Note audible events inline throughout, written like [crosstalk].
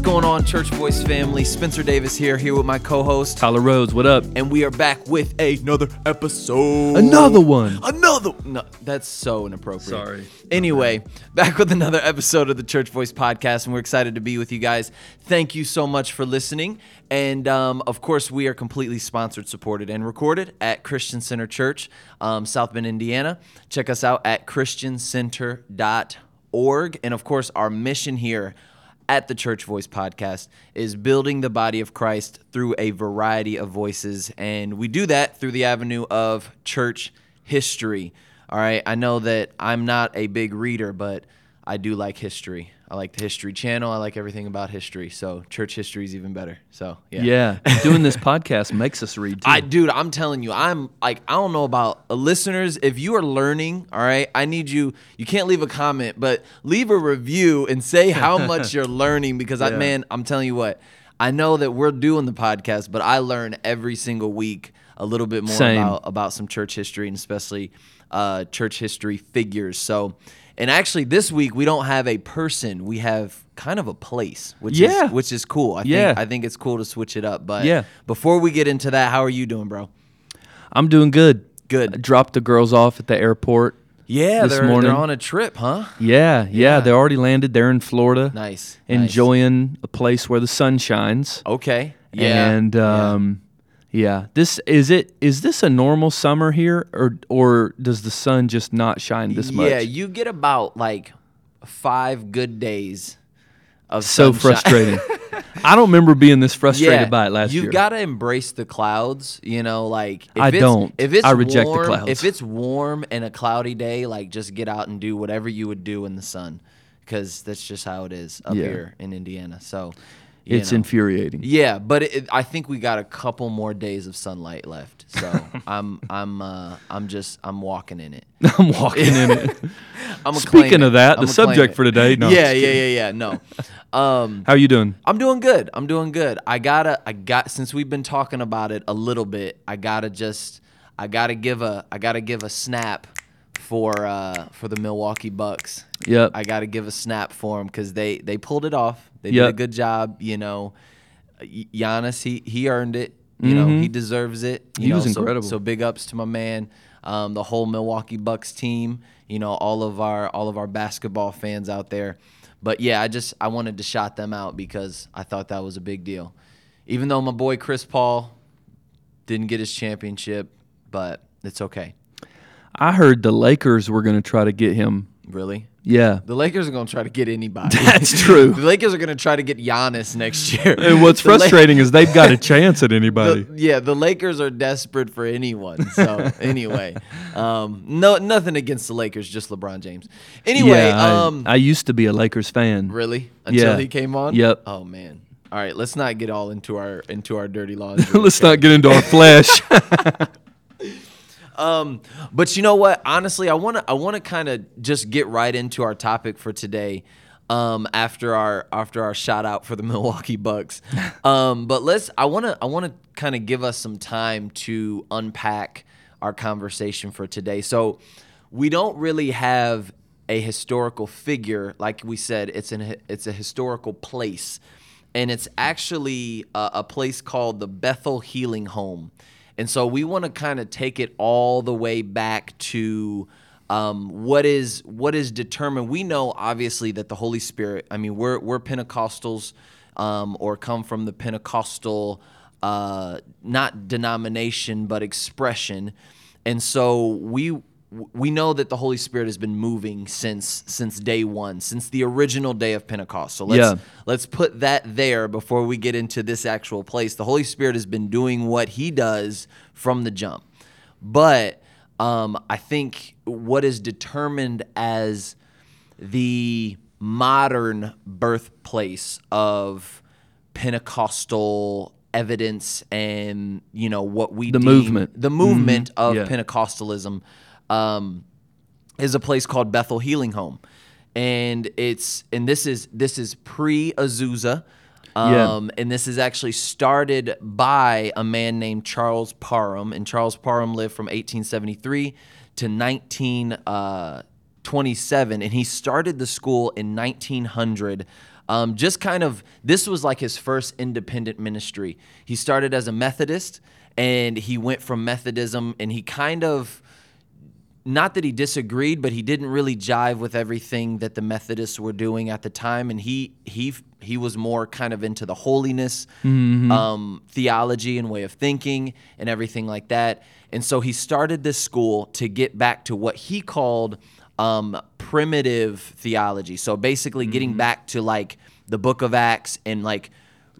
What's going on, Church Voice family? Spencer Davis here, here with my co-host, Tyler Rhodes, what up? and we are back with another episode. Another one. Another. No, that's so inappropriate. Sorry. Anyway, back with another episode of the Church Voice podcast, and we're excited to be with you guys. Thank you so much for listening. And um, of course, we are completely sponsored, supported, and recorded at Christian Center Church, um, South Bend, Indiana. Check us out at christiancenter.org. And of course, our mission here at the Church Voice podcast is building the body of Christ through a variety of voices. And we do that through the avenue of church history. All right. I know that I'm not a big reader, but I do like history. I like the History Channel. I like everything about history. So church history is even better. So yeah. Yeah, [laughs] doing this podcast makes us read too. I dude, I'm telling you, I'm like I don't know about uh, listeners. If you are learning, all right, I need you. You can't leave a comment, but leave a review and say how [laughs] much you're learning because I man, I'm telling you what. I know that we're doing the podcast, but I learn every single week a little bit more Same. about about some church history and especially uh, church history figures. So, and actually, this week we don't have a person; we have kind of a place, which Yeah. is which is cool. I Yeah. think I think it's cool to switch it up. But Yeah. before we get into that, how are you doing, bro? I'm doing good. Good. I dropped the girls off at the airport. Yeah, This they're, morning. they're on a trip, huh? Yeah, yeah, Yeah. they already landed. They're in Florida, Nice. nice. enjoying a place where the sun shines. Okay. Yeah. and um, yeah. This is it. Is this a normal summer here, or or does the sun just not shine this much? Yeah, you get about like five good days of so sunshine. frustrating. [laughs] I don't remember being this frustrated by it last you year. You gotta embrace the clouds. You know, like if I it's, don't. If it's I reject the warm, clouds. If it's warm and a cloudy day, like just get out and do whatever you would do in the sun, because that's just how it is up Yeah. here in Indiana. So it's know. infuriating. Yeah, but it, I think we got a couple more days of sunlight left. So [laughs] I'm I'm uh, I'm just I'm walking in it. [laughs] I'm walking in it. [laughs] I'm Speaking of that, the subject for today. No, yeah, yeah, yeah, yeah. No, um, How you doing? I'm doing good. I'm doing good. I gotta I got since we've been talking about it a little bit. I gotta just I gotta give a I gotta give a snap for uh for the Milwaukee Bucks. Yep. I got to give a snap for them because they they pulled it off. They did a good job. You know, Giannis he he earned it. You know, he deserves it. You Mm-hmm. He know, was so- incredible. So big ups to my man, um, the whole Milwaukee Bucks team. You know, all of our all of our basketball fans out there. But yeah, I just I wanted to shout them out because I thought that was a big deal. Even though my boy Chris Paul didn't get his championship, but it's okay. I heard the Lakers were going to try to get him. Really. Yeah. The Lakers are going to try to get anybody. [laughs] That's true. the Lakers are going to try to get Giannis next year. And what's [laughs] The La- frustrating is they've got a [laughs] chance at anybody. the- yeah, the Lakers are desperate for anyone. So anyway, um, no, nothing against the Lakers, just LeBron James. Anyway, yeah, I, um, I used to be a Lakers fan. really until Yeah. he came on. Yep. Oh man. All right, let's not get all into our into our dirty laundry. Let's not get into our flesh. Um, but you know what? Honestly, I want to I want to kind of just get right into our topic for today. Um, after our after our shout out for the [laughs] Milwaukee Bucks, [laughs] um, but let's I want to I want to kind of give us some time to unpack our conversation for today. So we don't really have a historical figure, like we said. It's an it's a historical place, and it's actually a, a place called the Bethel Healing Home. And so we want to kind of take it all the way back to um, what is what is determined. We know obviously that the Holy Spirit. I mean, we're we're Pentecostals um, or come from the Pentecostal uh, not denomination but expression, and so we we know that the Holy Spirit has been moving since since day one, since the original day of Pentecost. So let's Yeah. let's put that there before we get into this actual place. The Holy Spirit has been doing what He does from the jump, but um, I think what is determined as the modern birthplace of Pentecostal evidence and you know what we The deem- movement. the movement of Yeah. Pentecostalism um, is a place called Bethel Healing Home, and it's and this is this is pre Azusa. Yeah. Um, and this is actually started by a man named Charles Parham, and Charles Parham lived from 1873 to 1927, and he started the school in 1900 Um, just kind of, this was like his first independent ministry. He started as a Methodist and he went from Methodism and he kind of, not that he disagreed, but he didn't really jive with everything that the Methodists were doing at the time, and he he he was more kind of into the holiness um, theology and way of thinking and everything like that. And so he started this school to get back to what he called um, primitive theology. So basically, getting back to like the Book of Acts and like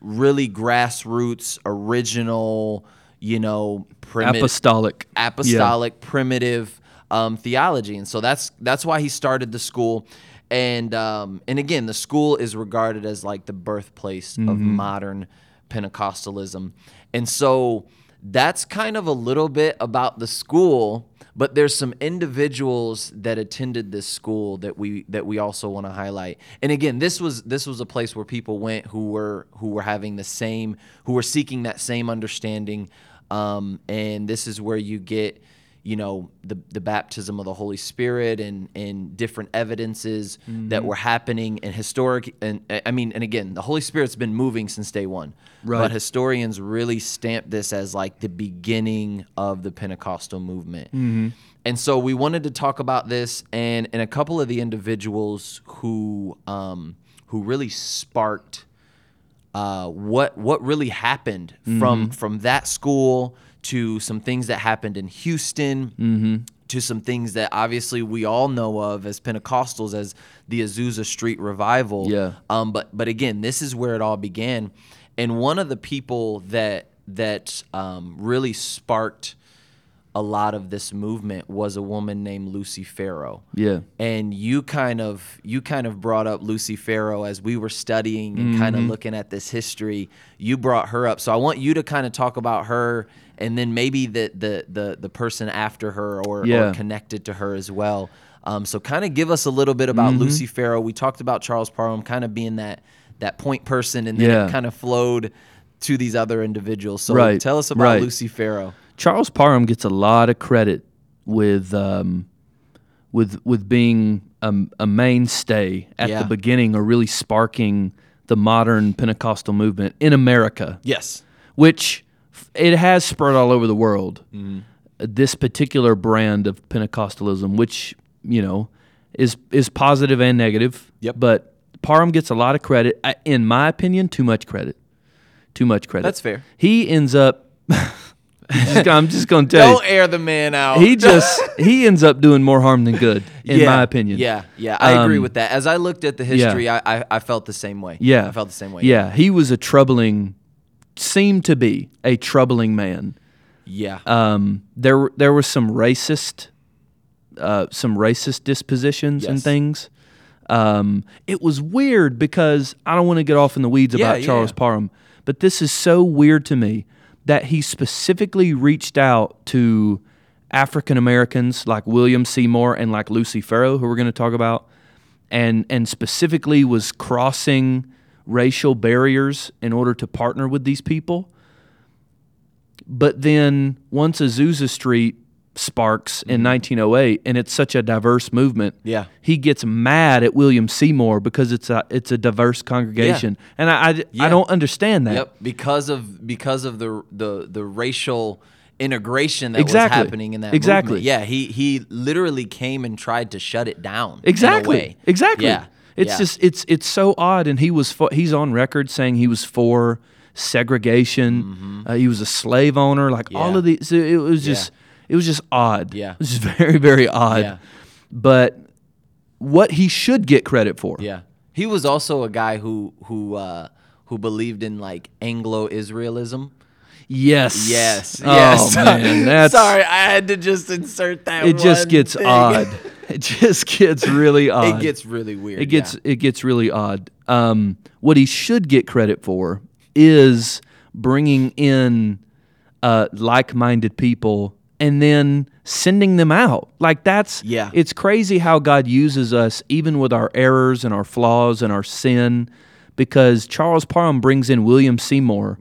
really grassroots, original, you know, primitive Apostolic. Yeah. apostolic primitive um, theology. And so that's that's why he started the school. And um, and again the school is regarded as like the birthplace of Mm-hmm. modern pentecostalism. And so that's kind of a little bit about the school but there's some individuals that attended this school that we that we also want to highlight. And again this was this was a place where people went who were who were having the same who were seeking that same understanding. Um, and this is where you get you know the the baptism of the Holy Spirit and and different evidences that were happening and historic and I mean and again the Holy Spirit's been moving since day one. Right. but historians really stamp this as like the beginning of the Pentecostal movement. And so we wanted to talk about this and and a couple of the individuals who um who really sparked uh, what what really happened from from that school to some things that happened in Houston to some things that obviously we all know of as Pentecostals as the Azusa Street revival. Yeah. Um, but but again, this is where it all began, and one of the people that that um, really sparked a lot of this movement was a woman named Lucy Farrow Yeah. and you kind of you kind of brought up Lucy Farrow as we were studying and kind Mm-hmm. of looking at this history. You brought her up, so I want you to kind of talk about her, and then maybe the the the, the person after her or, Yeah. or connected to her as well. Um, so kind of give us a little bit about Mm-hmm. Lucy Farrow. We talked about Charles Parham kind of being that that point person, and then Yeah. it kind of flowed to these other individuals. So Right, tell us about right. Lucy Farrow. Charles Parham gets a lot of credit with um, with with being a, a mainstay at Yeah. the beginning, or really sparking the modern Pentecostal movement in America, Yes. which it has spread all over the world. Mm-hmm. This particular brand of Pentecostalism, which you know is is positive and negative, Yep. but Parham gets a lot of credit. In my opinion, too much credit. Too much credit. That's fair. He ends up. [laughs] I'm just going to tell you Don't air the man out. he [laughs] just he ends up doing more harm than good in my opinion Yeah, yeah, I agree Um, with that. As I looked at the history, I, I I felt the same way. yeah I felt the same way. yeah he was a troubling seemed to be a troubling man. Yeah, um there were there was some racist uh some racist dispositions and things. Um it was weird because i don't want to get off in the weeds Yeah, about yeah, charles yeah. parham but this is so weird to me that he specifically reached out to African Americans like William Seymour and like Lucy Farrow, who we're going to talk about, and and specifically was crossing racial barriers in order to partner with these people. But then once Azusa Street sparks in 1908, and it's such a diverse movement, Mm-hmm. Yeah. he gets mad at William Seymour because it's a it's a diverse congregation, and I I, Yeah. I don't understand that. yep. Because of because of the the the racial integration that Exactly. was happening in that Exactly. movement. Yeah, he he literally came and tried to shut it down. in a Exactly. way. Exactly. Yeah. It's yeah. just it's it's so odd, and he was for, he's on record saying he was for segregation. Uh, he was a slave owner. Like all Mm-hmm. Of these, it was just it was just odd. Yeah. it was just [laughs] very very odd. Yeah. But what he should get credit for. Yeah. He was also a guy who who uh who believed in like Anglo-Israelism. Yes. Yes. Oh yes. [laughs] man, that's Sorry, I had to just insert that. It just gets thing. odd. [laughs] [laughs] It just gets really odd. It gets really weird. It gets yeah. it gets really odd. Um, what he should get credit for is bringing in uh, like-minded people and then sending them out. Like that's Yeah. It's crazy how God uses us even with our errors and our flaws and our sin, because Charles Parham brings in William Seymour,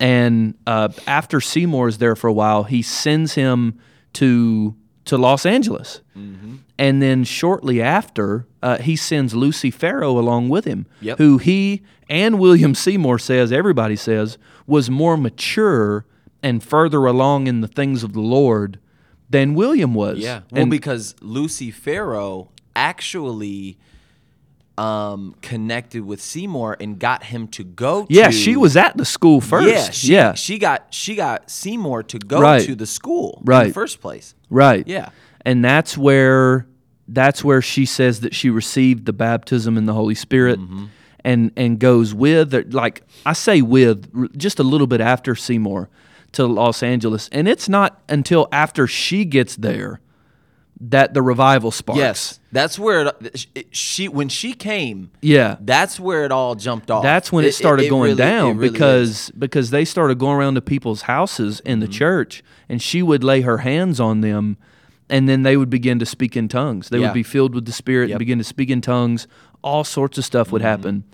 and uh, after Seymour is there for a while, he sends him to to Los Angeles. Mm-hmm. And then shortly after, uh, he sends Lucy Farrow along with him, Yep. who he and William Seymour says, everybody says, was more mature and further along in the things of the Lord than William was. Yeah. Well, And- because Lucy Farrow actually um, connected with Seymour and got him to go. yeah, to, she was at the school first. Yeah, she, yeah, She got she got Seymour to go Right. to the school right. in the first place. right. Yeah. and that's where that's where she says that she received the baptism in the Holy Spirit, Mm-hmm. and and goes with like I say with just a little bit after Seymour to Los Angeles, and it's not until after she gets there that the revival sparks. Yes, that's where it, it- she when she came. yeah. That's where it all jumped off. That's when it, started going really- down it really is. because because they started going around to people's houses in the Mm-hmm. church, and she would lay her hands on them, and then they would begin to speak in tongues. They Yeah. would be filled with the Spirit and begin to speak in tongues. All sorts of stuff Mm-hmm. would happen.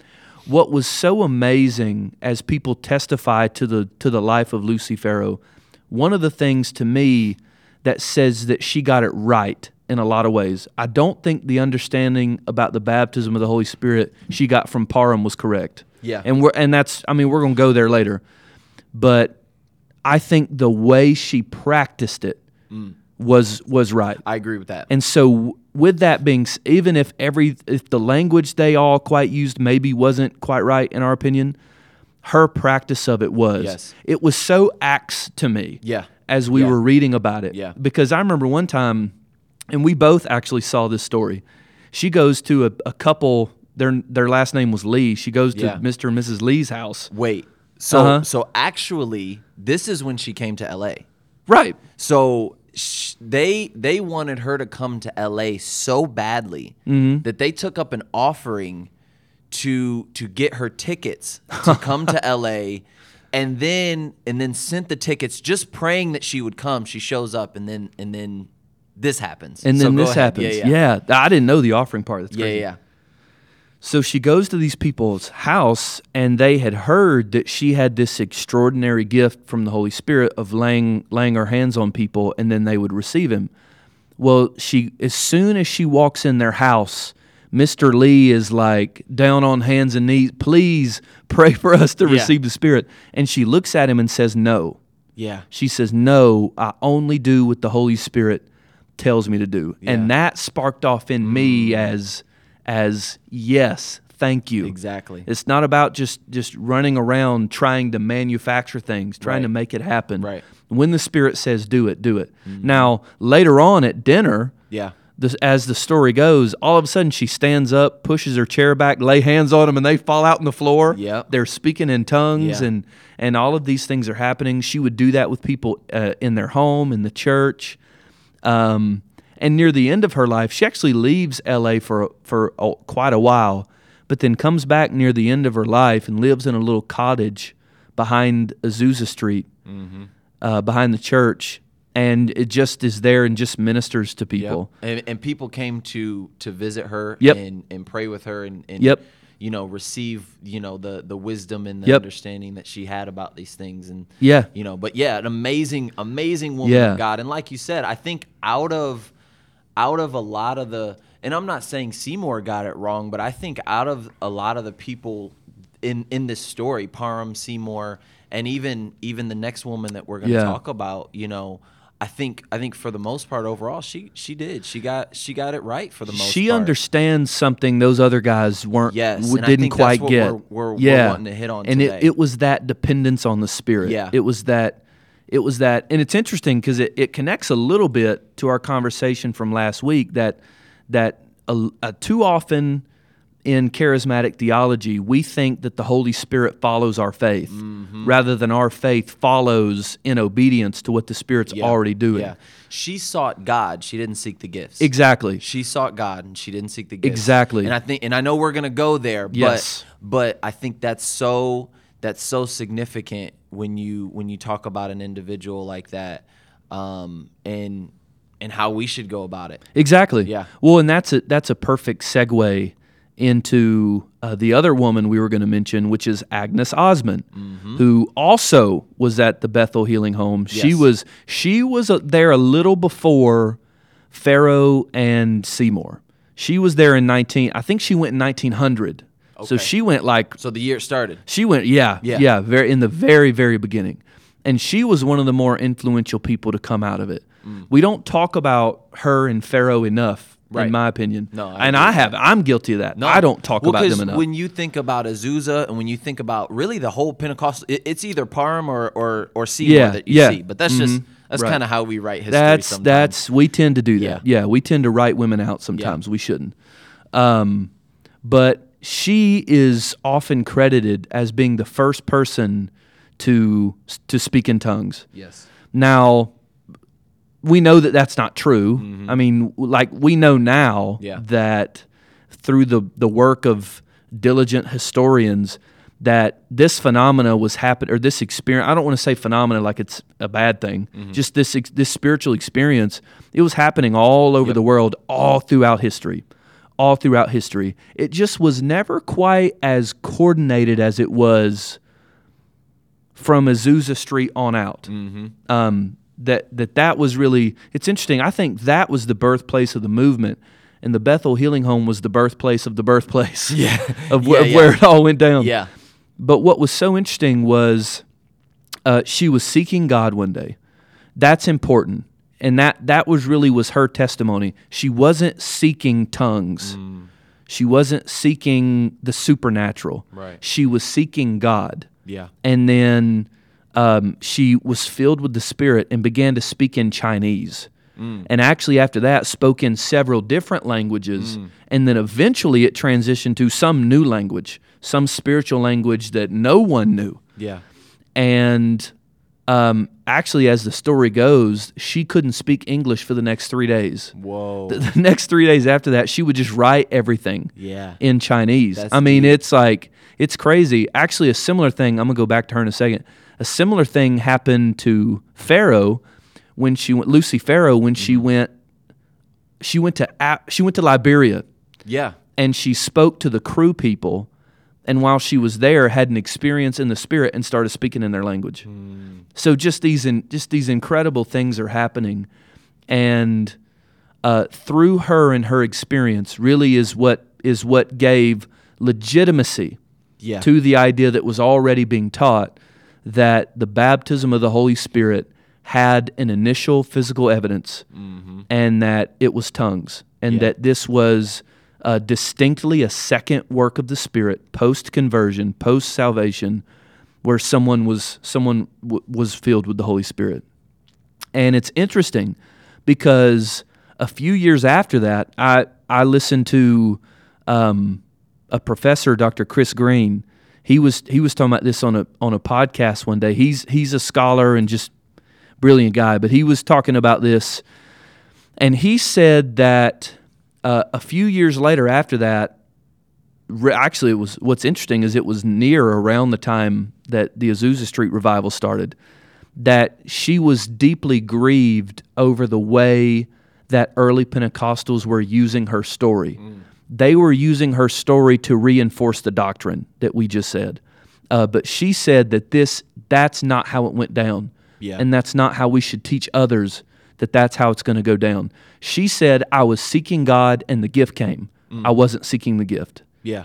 What was so amazing as people testify to the to the life of Lucy Farrow, one of the things to me that says that she got it right in a lot of ways. I don't think the understanding about the baptism of the Holy Spirit she got from Parham was correct. Yeah. And we're and that's I mean we're going to go there later. But I think the way she practiced it mm. was was right. I agree with that. And so, with that being, even if every if the language they all quite used maybe wasn't quite right in our opinion, her practice of it was. Yes. It was so acts to me. Yeah. As we Yeah. were reading about it. Yeah. Because I remember one time, and we both actually saw this story. She goes to a, a couple. Their their last name was Lee. She goes to Yeah. Mr. and Mrs. Lee's house. Wait. So Uh-huh. so actually, this is when she came to L.A. Right. So sh- they they wanted her to come to L.A. so badly Mm-hmm. that they took up an offering to to get her tickets to come to [laughs] L.A. and then and then sent the tickets just praying that she would come. She shows up and then and then this happens. And then go this happens. Yeah, yeah, I didn't know the offering part. That's yeah, yeah. So she goes to these people's house, and they had heard that she had this extraordinary gift from the Holy Spirit of laying laying her hands on people, and then they would receive him. Well, she as soon as she walks in their house, Mr. Lee is like down on hands and knees, please pray for us to Yeah. receive the Spirit. And she looks at him and says, No. Yeah. She says, No, I only do what the Holy Spirit tells me to do. Yeah. And that sparked off in me mm. as as yes, thank you. Exactly. It's not about just just running around trying to manufacture things, trying to make it happen. Right. When the Spirit says do it, do it. Mm-hmm. Now, later on at dinner, Yeah. The, as the story goes, all of a sudden she stands up, pushes her chair back, lay hands on them, and they fall out on the floor. Yep. They're speaking in tongues, Yeah. and and all of these things are happening. She would do that with people uh, in their home, in the church. Um, and near the end of her life, she actually leaves L.A. for for uh, quite a while, but then comes back near the end of her life and lives in a little cottage behind Azusa Street, uh, behind the church, and it just is there and just ministers to Yep. people. And, and people came to to visit her Yep. and, and pray with her and, and Yep. you know receive you know the the wisdom and the Yep. understanding that she had about these things and Yeah. you know but yeah an amazing amazing woman Yeah. of God and like you said I think out of out of a lot of the and I'm not saying Seymour got it wrong but I think out of a lot of the people in in this story Parham Seymour and even even the next woman that we're going to Yeah. talk about you know I think I think for the most part overall she she did she got she got it right for the most she part. understands something those other guys weren't Yes, w- didn't think that's quite what get. we're- we're- we're yeah, wanting to hit on and today. it it was that dependence on the spirit. Yeah. it was that. It was that, and it's interesting because it, it connects a little bit to our conversation from last week that that uh, uh, too often in charismatic theology we think that the Holy Spirit follows our faith Mm-hmm. rather than our faith follows in obedience to what the Spirit's Yeah, already doing. Yeah, she sought God. She didn't seek the gifts. Exactly. She sought God and she didn't seek the gifts. Exactly. And I think and I know we're gonna go there, Yes. but but I think that's so that's so significant when you when you talk about an individual like that, um, and and how we should go about it. Exactly. Yeah. Well, and that's a that's a perfect segue into uh, the other woman we were going to mention, which is Agnes Ozman, who also was at the Bethel Healing Home. She Mm-hmm. Was she was uh there a little before Farrow and Seymour. She was there in 19 I think she went in 1900. So she went like So the year started. she went yeah, Yeah. yeah, very in the very very beginning. And she was one of the more influential people to come out of it. We don't talk about her and Farrow enough Right. in my opinion. No, I and agree I have I'm guilty of that. No, I don't talk Well, about them enough. When you think about Azusa and when you think about really the whole Pentecostal, it, it's either Parham or or or Seymour Yeah, that you yeah. see. But that's just Mhm. that's Right. kind of how we write history. That's sometimes. that's we tend to do that. Yeah. Yeah, we tend to write women out sometimes. We shouldn't. Um, but she is often credited as being the first person to to speak in tongues. yes. Now, we know that that's not true. I mean, like we know now Mm-hmm. Yeah. that through the the work of diligent historians that this phenomena was happening or this experience I don't want to say phenomena like it's a bad thing. Mm-hmm. Just this ex- this spiritual experience, it was happening all over the world all throughout history. All throughout history. It just was never quite as coordinated as it was from Azusa Street on out. Mm-hmm. Um, that that that was really it's interesting. I think that was the birthplace of the movement, and the Bethel Healing Home was the birthplace of the birthplace. Yeah. [laughs] of, wh- Yeah, of yeah. where it all went down. Yeah. But what was so interesting was uh, she was seeking God one day. That's important, and that that was really was her testimony. She wasn't seeking tongues. She wasn't seeking the supernatural. Right. She was seeking God Yeah. and then um, she was filled with the Spirit and began to speak in Chinese. And actually, after that, spoke in several different languages. And then eventually, it transitioned to some new language, some spiritual language that no one knew. Yeah. And um, actually, as the story goes, she couldn't speak English for the next three days. Whoa. [laughs] The next three days after that, she would just write everything Yeah. in Chinese. That's I mean, deep. it's like it's crazy. Actually, a similar thing. I'm gonna go back to her in a second. A similar thing happened to Farrow when she went. Lucy Farrow when she Mm-hmm. went. She went to she went to Liberia Yeah. and she spoke to the Kru people. And while she was there, had an experience in the spirit and started speaking in their language. Hmm. So just these in, just these incredible things are happening, and uh, through her and her experience, really is what is what gave legitimacy Yeah. to the idea that was already being taught that the baptism of the Holy Spirit had an initial physical evidence and that it was tongues and Mm-hmm. Yeah. that this was uh, distinctly a second work of the Spirit post conversion, post salvation, where someone was someone w- was filled with the Holy Spirit. And it's interesting because a few years after that, I I listened to um, a professor, Dr. Chris Green. He was he was talking about this on a on a podcast one day. He's he's a scholar and just brilliant guy, but he was talking about this, and he said that uh, a few years later after that, re- actually, it was what's interesting is it was near around the time that the Azusa Street revival started that she was deeply grieved over the way that early Pentecostals were using her story. They were using her story to reinforce the doctrine that we just said. Uh, but she said that this that's not how it went down. Yeah. And that's not how we should teach others that that's how it's going to go down. She said, I was seeking God and the gift came. I wasn't seeking the gift Yeah.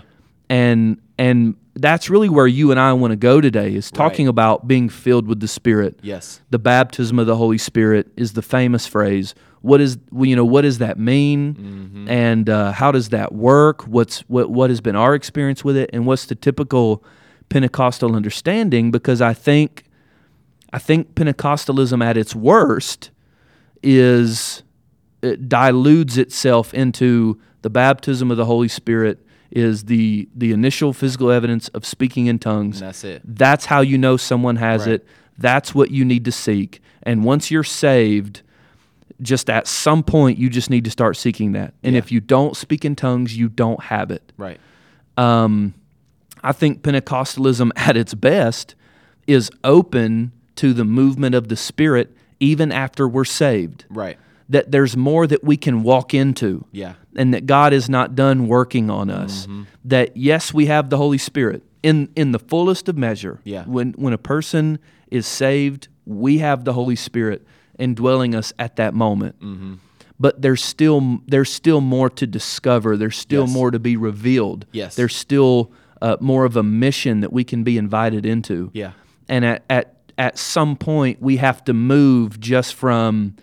And and that's really where you and I want to go today is talking Right. about being filled with the Spirit. Yes. The baptism of the Holy Spirit is the famous phrase. What is well, you know what does that mean, Mm-hmm. and uh, how does that work? What's what what has been our experience with it, and what's the typical Pentecostal understanding? Because I think I think Pentecostalism at its worst is it dilutes itself into the baptism of the Holy Spirit is the the initial physical evidence of speaking in tongues. And that's it. That's how you know someone has Right. it. That's what you need to seek. And once you're saved, just at some point you just need to start seeking that. And Yeah. if you don't speak in tongues, you don't have it. Right. Um, I think Pentecostalism [laughs] at its best is open to the movement of the Spirit even after we're saved. Right. That there's more that we can walk into Yeah. and that God is not done working on us. Mm-hmm. That yes, we have the Holy Spirit in in the fullest of measure. Yeah. When when a person is saved, we have the Holy Spirit indwelling us at that moment. Mm-hmm. but there's still there's still more to discover. There's still Yes. more to be revealed. Yes. There's still uh, more of a mission that we can be invited into. Yeah. And at at at some point we have to move just from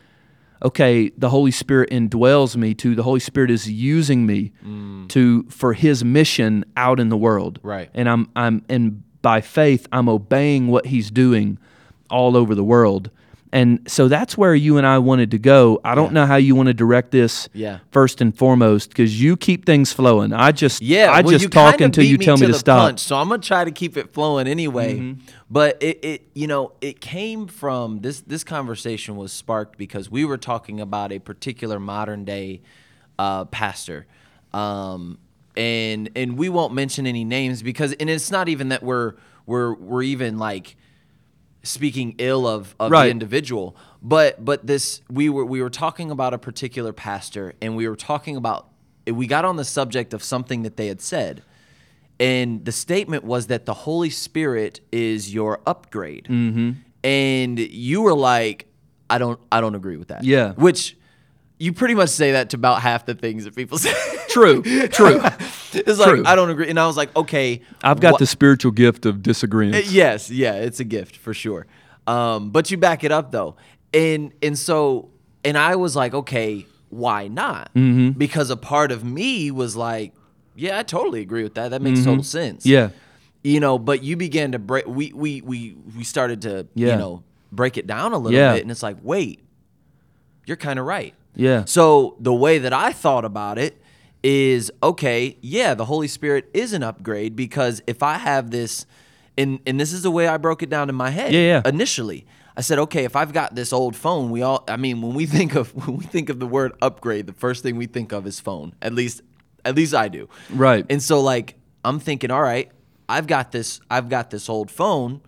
okay, the Holy Spirit indwells me to the Holy Spirit is using me mm. to for his mission out in the world. Right. And I'm I'm and by faith I'm obeying what he's doing all over the world. And so that's where you and I wanted to go. I don't know how you want to direct this Yeah. first and foremost because you keep things flowing. I just Yeah, I well, just talk until you tell me to the stop. punch, so I'm gonna try to keep it flowing anyway. Mm-hmm. But it, it, you know, it came from this. This conversation was sparked because we were talking about a particular modern day uh, pastor, um, and and we won't mention any names because, and it's not even that we're we're we're even like speaking ill of, of Right. the individual but but this we were we were talking about a particular pastor and we were talking about we got on the subject of something that they had said and the statement was that the holy spirit is your upgrade mm-hmm. and you were like i don't i don't agree with that Yeah. which you pretty much say that to about half the things that people [laughs] say True, true. [laughs] it's like True. i don't agree and i was like okay I've got what- the spiritual gift of disagreeing. Yes, yeah, it's a gift for sure. Um, but you back it up though, and and so and I was like, okay, why not? Mm-hmm. Because a part of me was like, yeah, I totally agree with that. That makes total sense. Mm-hmm. Yeah. you know. But you began to break. We we we we started to Yeah. you know break it down a little Yeah. bit, and it's like, wait, you're kind of right. Yeah. So the way that I thought about it is okay, yeah, the Holy Spirit is an upgrade because if I have this and and this is the way I broke it down in my head Yeah, yeah. initially. I said, okay, if I've got this old phone, we all I mean, when we think of [laughs] when we think of the word upgrade, the first thing we think of is phone. At least at least I do. Right. And so like I'm thinking, all right, I've got this I've got this old phone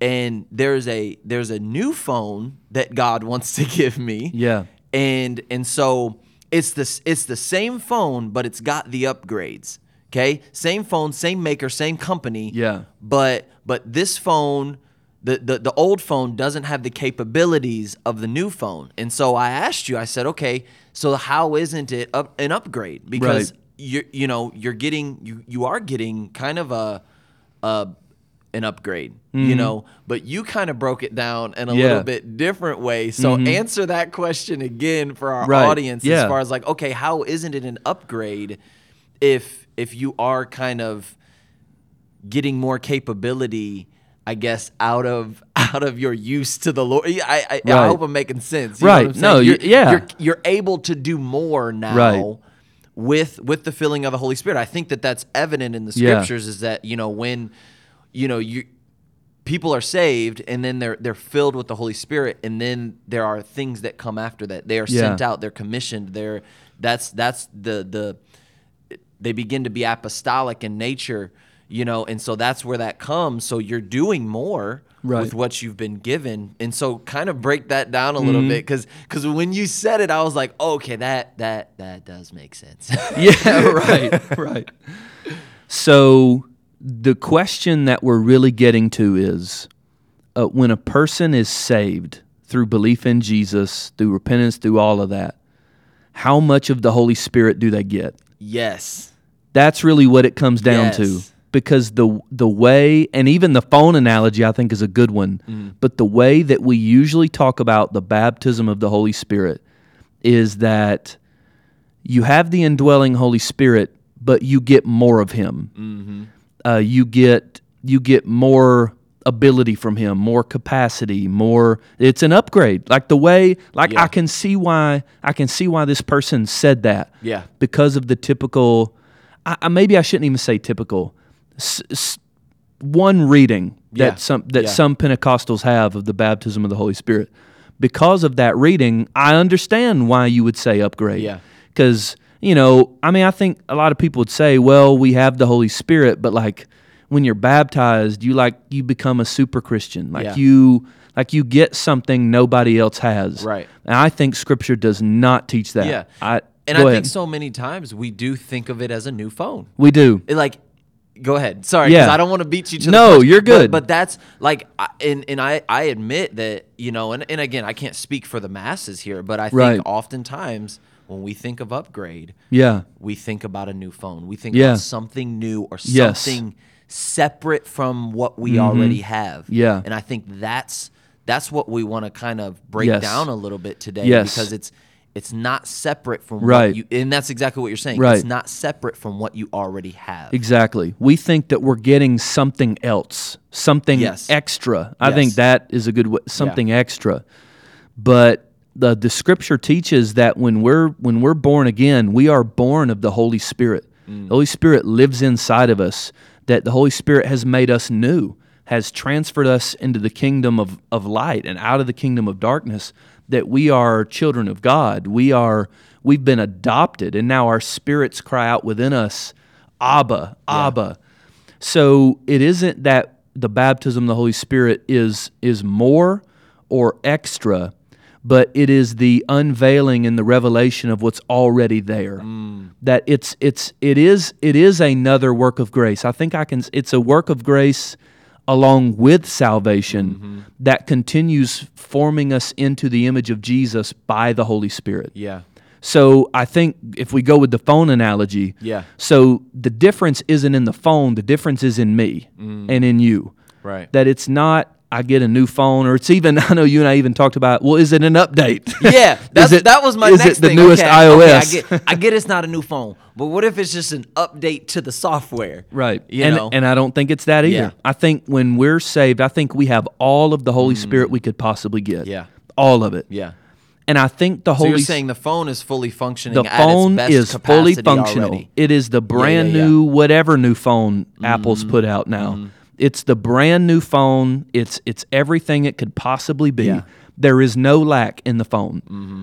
and there's a there's a new phone that God [laughs] wants to give me Yeah. And and so it's this it's the same phone but it's got the upgrades okay same phone same maker same company Yeah. but but this phone the, the the old phone doesn't have the capabilities of the new phone and so i asked you i said okay so how isn't it up, an upgrade because Right. you you know you're getting you you are getting kind of a a an upgrade, you know, but you kind of broke it down in a Mm-hmm. Yeah. Mm-hmm. little bit different way. So answer that question again for our Right. audience Yeah. as far as like, okay, how isn't it an upgrade if if you are kind of getting more capability, I guess, out of [laughs] out of your use to the Lord. I I, I hope I'm making sense. You know Right. No, You're- yeah. You're you're able to do more now. Right. With with the filling of the Holy Spirit, I think that that's evident in the Yeah. scriptures. Is that you know when, you know you, people are saved and then they're they're filled with the Holy Spirit, and then there are things that come after that. They are Yeah. sent out. They're commissioned. They're that's that's the the they begin to be apostolic in nature, you know, and so that's where that comes. So you're doing more Right. with what you've been given, and so kind of break that down a little Mm-hmm. bit, because because when you said it, I was like, oh, okay, that that that does make sense. [laughs] Yeah, [laughs] right, right. So the question that we're really getting to is uh, when a person is saved through belief in Jesus, through repentance, through all of that, how much of the Holy Spirit do they get? yes, That's really what it comes down to. Because the the way and even the phone analogy I think is a good one. Mm. But the way that we usually talk about the baptism of the Holy Spirit is that you have the indwelling Holy Spirit, but you get more of Him. Mm-hmm. Uh, you get you get more ability from Him, more capacity, more. It's an upgrade. Like the way, like Yeah. I can see why I can see why this person said that yeah, because of the typical. I, I, maybe I shouldn't even say typical. S, s, one reading that Yeah. some that Yeah. some Pentecostals have of the baptism of the Holy Spirit. Because of that reading, I understand why you would say upgrade. Yeah. Because you know, I mean, I think a lot of people would say, "Well, we have the Holy Spirit," but like when you're baptized, you like you become a super Christian. Like Yeah. you like you get something nobody else has. Right. And I think Scripture does not teach that. yeah. I and I ahead. think so many times we do think of it as a new phone. We do. It, like go ahead sorry Yeah. i don't want to beat you to No, the you're but- good. but, that's like I- and and i i admit that you know and, and again i can't speak for the masses here but i think Right. oftentimes when we think of upgrade, Yeah. we think about a new phone. We think Yeah. about something new or Yes. something separate from what we already have. Mm-hmm. Yeah. And I think that's that's what we want to kind of break Yes. down a little bit today Yes. because it's it's not separate from Right. what you and that's exactly what you're saying. Right. It's not separate from what you already have. Exactly. We think that we're getting something else, something Yes. extra. I think that is a good way, something extra. But the the scripture teaches that when we're when we're born again, we are born of the Holy Spirit. Mm. The Holy Spirit lives inside of us. That the Holy Spirit has made us new, has transferred us into the kingdom of, of light and out of the kingdom of darkness. That we are children of God. We are we've been adopted, and now our spirits cry out within us, Abba, Abba. So it isn't that the baptism of the Holy Spirit is is more or extra, but it is the unveiling and the revelation of what's already there. Mm. That it's it's it is it is another work of grace. I think I can it's a work of grace along with salvation mm-hmm. that continues forming us into the image of Jesus by the Holy Spirit. Yeah. So I think if we go with the phone analogy, Yeah. So the difference isn't in the phone, the difference is in me mm. and in you. Right. That it's not I get a new phone or it's even [laughs] I know you and I even talked about well is it an update? [laughs] Yeah, [laughs] that's, it- that was my is it next the thing. newest okay, iOS? Okay, I, get, I get it's not a new phone, but what if it's just an update to the software? Right. You and know? and I don't think it's that either. Yeah. I think when we're saved, I think we have all of the Holy Spirit we could possibly get. Mm. Yeah. All of it. Yeah. And I think the So Holy you're saying the phone is fully functioning the at phone its best is fully functional. already. It is the brand yeah, yeah. new whatever new phone Apple's Mm-hmm. put out now. It's the brand new phone. It's it's everything it could possibly be. Yeah. There is no lack in the phone. Mm-hmm.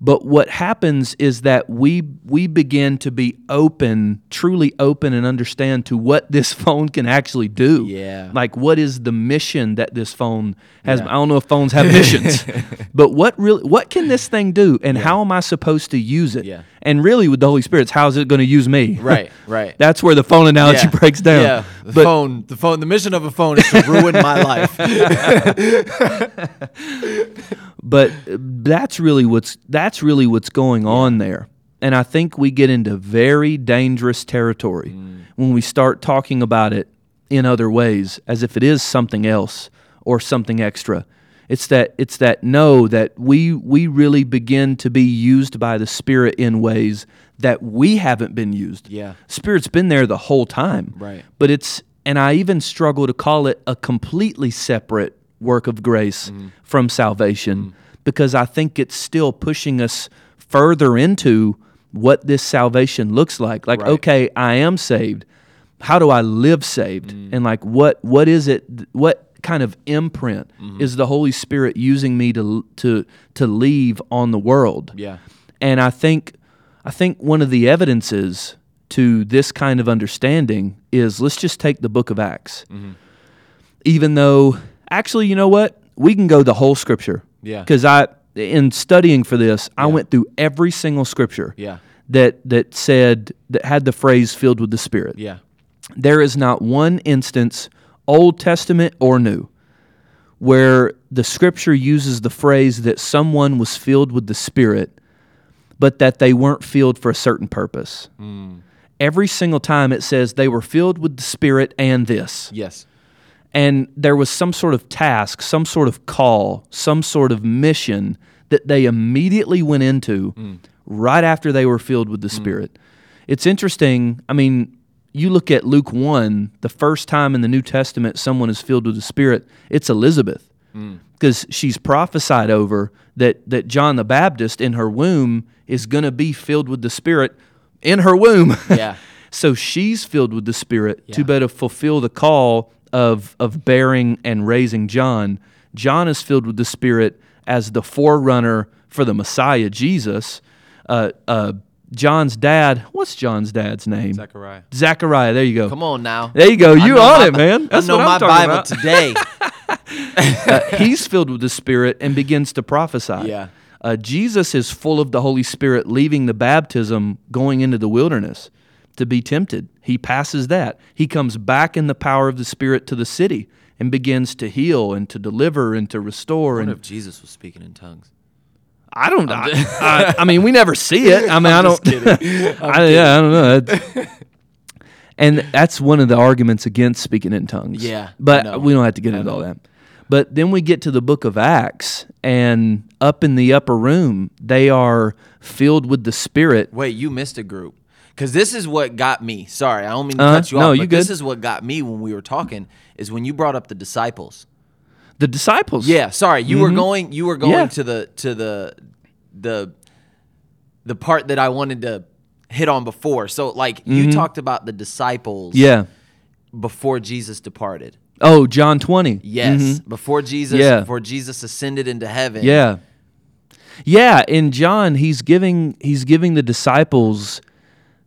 But what happens is that we we begin to be open, truly open and understand to what this [laughs] phone can actually do. Yeah. Like what is the mission that this phone has? Yeah. I don't know if phones have missions. [laughs] but what really what can this thing do and how am I supposed to use it? Yeah. And really with the Holy Spirit, how is it going to use me? [laughs] Right, right. That's where the phone analogy yeah. breaks down. Yeah. The But phone, the phone, the mission of a phone is to ruin my life. [laughs] but that's really what's that's really what's going on there and i think we get into very dangerous territory Mm. when we start talking about it in other ways as if it is something else or something extra it's that it's that no that we we really begin to be used by the spirit in ways that we haven't been used. Yeah. spirit's been there the whole time. Right. but it's and i even struggle to call it a completely separate work of grace mm-hmm. from salvation mm-hmm. because i think it's still pushing us further into what this salvation looks like. Like Right. okay i am saved. How do i live saved? Mm-hmm. And like what what is it what kind of imprint is the holy spirit using me to to to leave on the world Yeah. and I think I think one of the evidences to this kind of understanding is let's just take the book of Acts. Mm-hmm. Even though actually, you know what? We can go the whole scripture. Yeah. Cuz I in studying for this, I went through every single scripture Yeah. that that said that had the phrase filled with the spirit. Yeah. There is not one instance, Old Testament or New, where the scripture uses the phrase that someone was filled with the Spirit, but that they weren't filled for a certain purpose. Hmm. Every single time it says they were filled with the Spirit and this. Yes. And there was some sort of task, some sort of call, some sort of mission that they immediately went into hmm. right after they were filled with the hmm. Spirit. It's interesting. I mean, you look at Luke 1, the first time in the New Testament someone is filled with the Spirit, it's Elizabeth. Because she's prophesied over that, that John the Baptist in her womb is going to be filled with the Spirit in her womb. [laughs] Yeah. So she's filled with the Spirit to better fulfill the call of of bearing and raising John. John is filled with the Spirit as the forerunner for the Messiah, Jesus. Uh, uh, John's dad, what's John's dad's name? Zechariah. Zechariah. There you go. Come on now. There you go. You on my- it, man. That's I know what my I'm talking Bible about. today. [laughs] Uh, he's filled with the Spirit and begins to prophesy. Yeah. Uh, Jesus is full of the Holy Spirit, leaving the baptism, going into the wilderness to be tempted. He passes that. He comes back in the power of the Spirit to the city and begins to heal and to deliver and to restore. What And if Jesus was speaking in tongues? I don't. I, I, I mean, we never see it. I mean, I just don't. kidding. [laughs] I'm I, yeah, I don't know. [laughs] And that's one of the arguments against speaking in tongues. Yeah, but know. we don't have to get into all that. But then we get to the book of Acts, and up in the upper room, they are filled with the Spirit. Wait, you missed a group. Because this is what got me. Sorry, I don't mean to Uh-huh. cut you No, off. you but this is what got me when we were talking. Is when you brought up the disciples. The disciples. Yeah, sorry. You were going. You were going Mm-hmm. Yeah. to the to the the the part that I wanted to hit on before. So, like, you talked about the disciples. Mm-hmm. Yeah. Before Jesus departed. Oh, John 20. Yes. Mhm. Before Jesus. Yeah. Before Jesus ascended into heaven. Yeah. Yeah, in John he's giving he's giving the disciples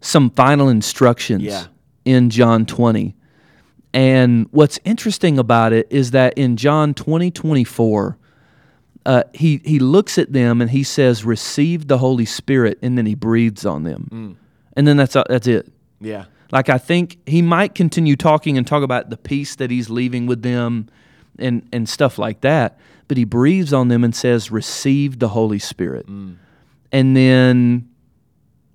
some final instructions Yeah. in John 20. And what's interesting about it is that in John 20, 24, uh, he, he looks at them and he says, receive the Holy Spirit, and then he breathes on them. And then that's, that's it. Yeah. Like I think he might continue talking and talk about the peace that he's leaving with them and and stuff like that, but he breathes on them and says receive the Holy Spirit. Mm. And then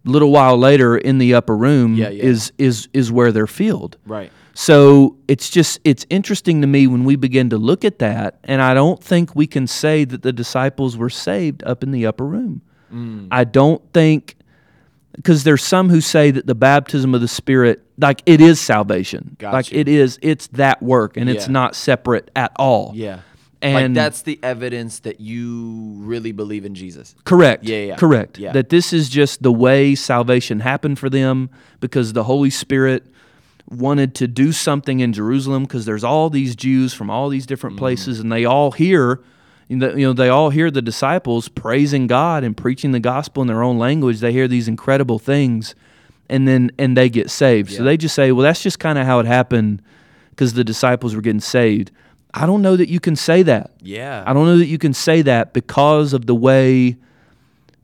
a little while later in the upper room Yeah, yeah. is is is where they're filled. Right. So it's just it's interesting to me when we begin to look at that and I don't think we can say that the disciples were saved up in the upper room. Mm. I don't think because there's some who say that the baptism of the spirit like it is salvation Got like you. it is it's that work and it's not separate at all Yeah. and like that's the evidence that you really believe in Jesus. correct Yeah, yeah. correct Yeah. that this is just the way salvation happened for them because the holy spirit wanted to do something in Jerusalem because there's all these Jews from all these different Mm. places and they all hear you know, they all hear the disciples praising God and preaching the gospel in their own language. They hear these incredible things and then and they get saved. So they just say well that's just kind of how it happened because the disciples were getting saved. I don't know that you can say that. Yeah. I don't know that you can say that because of the way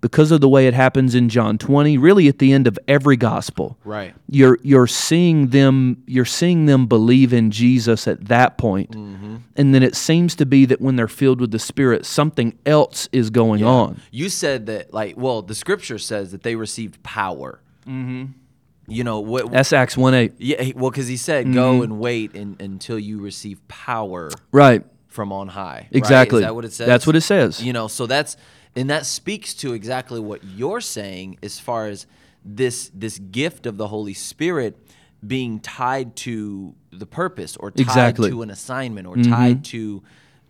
because of the way it happens in John 20 really at the end of every gospel Right. you're you're seeing them you're seeing them believe in Jesus at that point. Mm-hmm. and then it seems to be that when they're filled with the Spirit, something else is going on. You said that, like, well, the scripture says that they received power. Mm-hmm. You know what? That's Acts one eight, yeah. Well, because he said, Mm-hmm. "Go and wait in, until you receive power right? from on high." right? Exactly. Is that what it says? That's what it says. You know, so that's and that speaks to exactly what you're saying as far as this this gift of the Holy Spirit being tied to the purpose or tied Exactly. Mm-hmm. to an assignment or tied to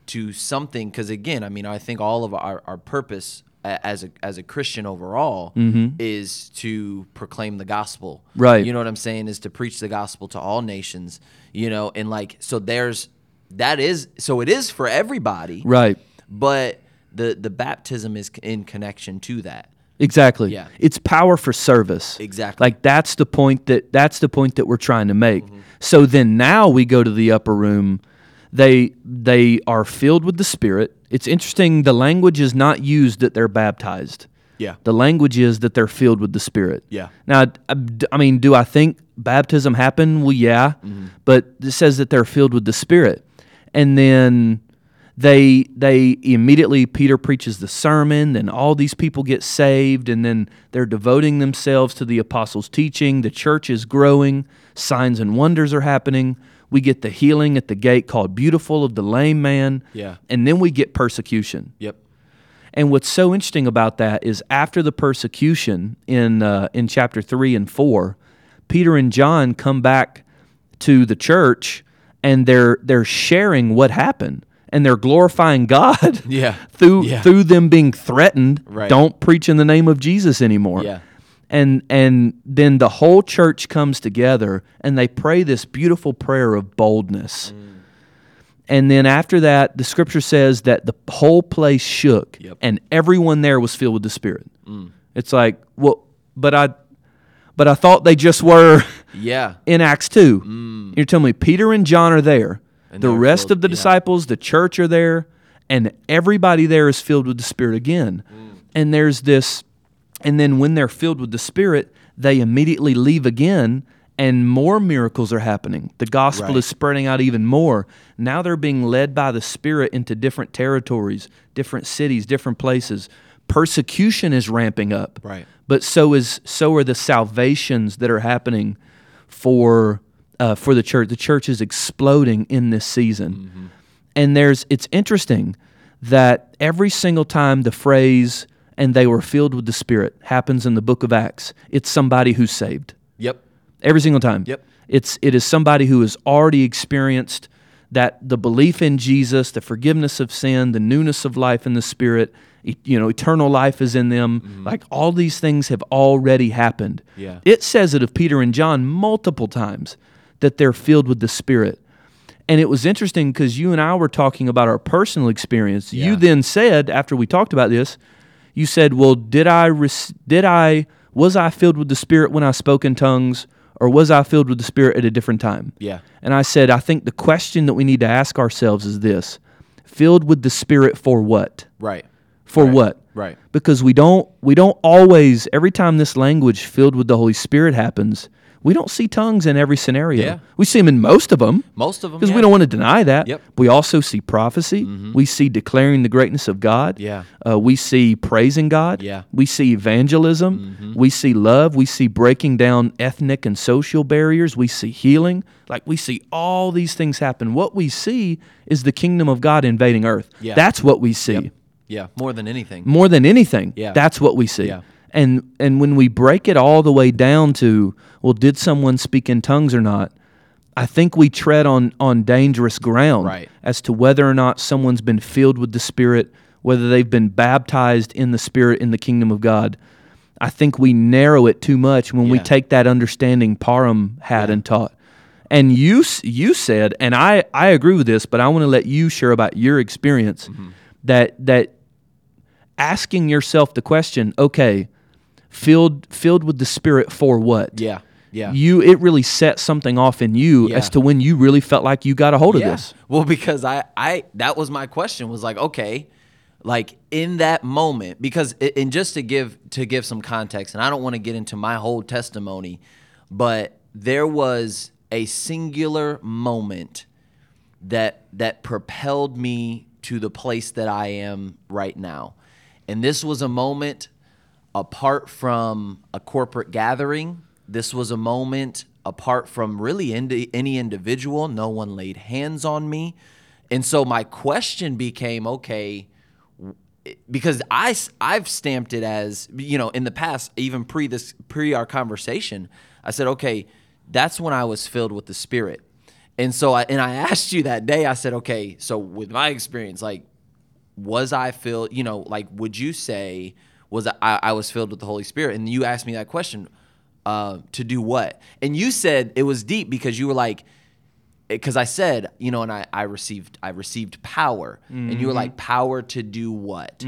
to something because again i mean i think all of our, our purpose as a as a christian overall is to proclaim the gospel Mm-hmm. Right. you know what i'm saying is to preach the gospel to all nations you know and like so there's that is so it is for everybody Right. but the the baptism is in connection to that Exactly. Yeah. It's power for service. Exactly. Like that's the point that that's the point that we're trying to make. Mm-hmm. So then now we go to the upper room. They they are filled with the Spirit. It's interesting. The language is not used that they're baptized. yeah The language is that they're filled with the Spirit. Yeah. Now, I, uh, I mean, do I think baptism happened? Well, yeah. Mm-hmm. But it says that they're filled with the Spirit, and then they they immediately Peter preaches the sermon. Then all these people get saved, and then they're devoting themselves to the apostles' teaching. The church is growing. Signs and wonders are happening. We get the healing at the gate called Beautiful of the lame man. Yeah. And then we get persecution. yep And what's so interesting about that is after the persecution in uh, in chapter three and four, Peter and John come back to the church and they're they're sharing what happened and they're glorifying God [laughs] Yeah. [laughs] through Yeah. through them being threatened. Right. Don't preach in the name of Jesus anymore. Yeah. And and then the whole church comes together and they pray this beautiful prayer of boldness. Mm. And then after that, the scripture says that the whole place shook Yep. and everyone there was filled with the Spirit. It's like, well, but I but I thought they just were yeah [laughs] in Acts 2. You're telling me Peter and John are there. The rest filled- of the yeah. disciples, the church are there, and everybody there is filled with the Spirit again. And there's this, and then when they're filled with the Spirit, they immediately leave again, and more miracles are happening. The gospel Right. is spreading out even more. Now they're being led by the Spirit into different territories, different cities, different places, persecution is ramping up. Right. But so is so are the salvations that are happening for uh, for the church. The church is exploding in this season. Mm-hmm. And there's it's interesting that every single time the phrase and they were filled with the spirit happens in the book of Acts, it's somebody who's saved. Yep. Every single time. Yep. It's it is somebody who has already experienced that the belief in Jesus, the forgiveness of sin, the newness of life in the Spirit, you know, eternal life is in them. Like all these things have already happened. Yeah. It says it of Peter and John multiple times that they're filled with the Spirit. And it was interesting because you and I were talking about our personal experience. You then said after we talked about this, you said, "Well, did I rec- did I was I filled with the Spirit when I spoke in tongues, or was I filled with the Spirit at a different time?" Yeah. And I said, I think the question that we need to ask ourselves is this: filled with the Spirit for what? Right. For Right. what? Right. Because we don't we don't always every time this language filled with the Holy Spirit happens, we don't see tongues in every scenario. Yeah. We see them in most of them Most of them. because yeah. we don't want to deny that. Yep. Mm-hmm. We also see prophecy. We see declaring the greatness of God. Yeah. Uh, we see praising God. Yeah. Mm-hmm. We see evangelism. We see love. We see breaking down ethnic and social barriers. We see healing. Like we see all these things happen. What we see is the kingdom of God invading earth. Yeah. That's what we see. Yeah. More than anything. More than anything. Yeah. That's what we see. Yeah. And and when we break it all the way down to, well, did someone speak in tongues or not? I think we tread on on dangerous ground Right. as to whether or not someone's been filled with the Spirit, whether they've been baptized in the Spirit in the kingdom of God. I think we narrow it too much when we take that understanding Parham had and taught. And you you said, and I I agree with this, but I want to let you share about your experience Mm-hmm. that that asking yourself the question, okay, filled filled with the Spirit for what? Yeah. Yeah. You it really set something off in you Yeah. as to when you really felt like you got a hold of this. Well, because I, I, that was my question was like, okay, like in that moment, because, it, and just to give, to give some context, and I don't want to get into my whole testimony, but there was a singular moment that, that propelled me to the place that I am right now. And this was a moment apart from a corporate gathering. This was a moment apart from really indi- any individual. No one laid hands on me. And so my question became okay, because I've stamped it as, you know, in the past, even pre this, pre our conversation, I said, okay, that's when I was filled with the Spirit. And so I, and I asked you that day, I said, okay, so with my experience, like, was I filled, you know, like, would you say, was I, I was filled with the Holy Spirit? And you asked me that question, uh, to do what? And you said it was deep because you were like, because I said, you know, and I, I received I received power, and you were like, power to do what?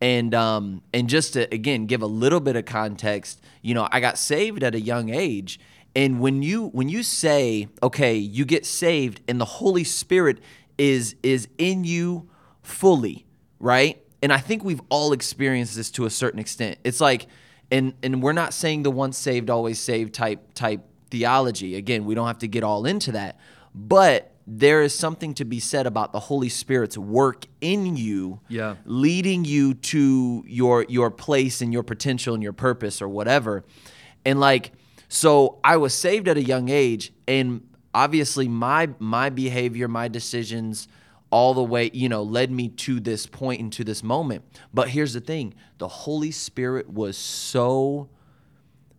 And um and just to again give a little bit of context, you know, I got saved at a young age, and when you when you say, okay, you get saved, and the Holy Spirit is is in you fully, right? And I think we've all experienced this to a certain extent. It's like, and and we're not saying the once saved always saved type type theology. Again, we don't have to get all into that. But there is something to be said about the Holy Spirit's work in you, Yeah. leading you to your your place and your potential and your purpose or whatever. And like, so I was saved at a young age, and obviously my my behavior, my decisions, all the way, you know, led me to this point and to this moment. But here's the thing: the Holy Spirit was so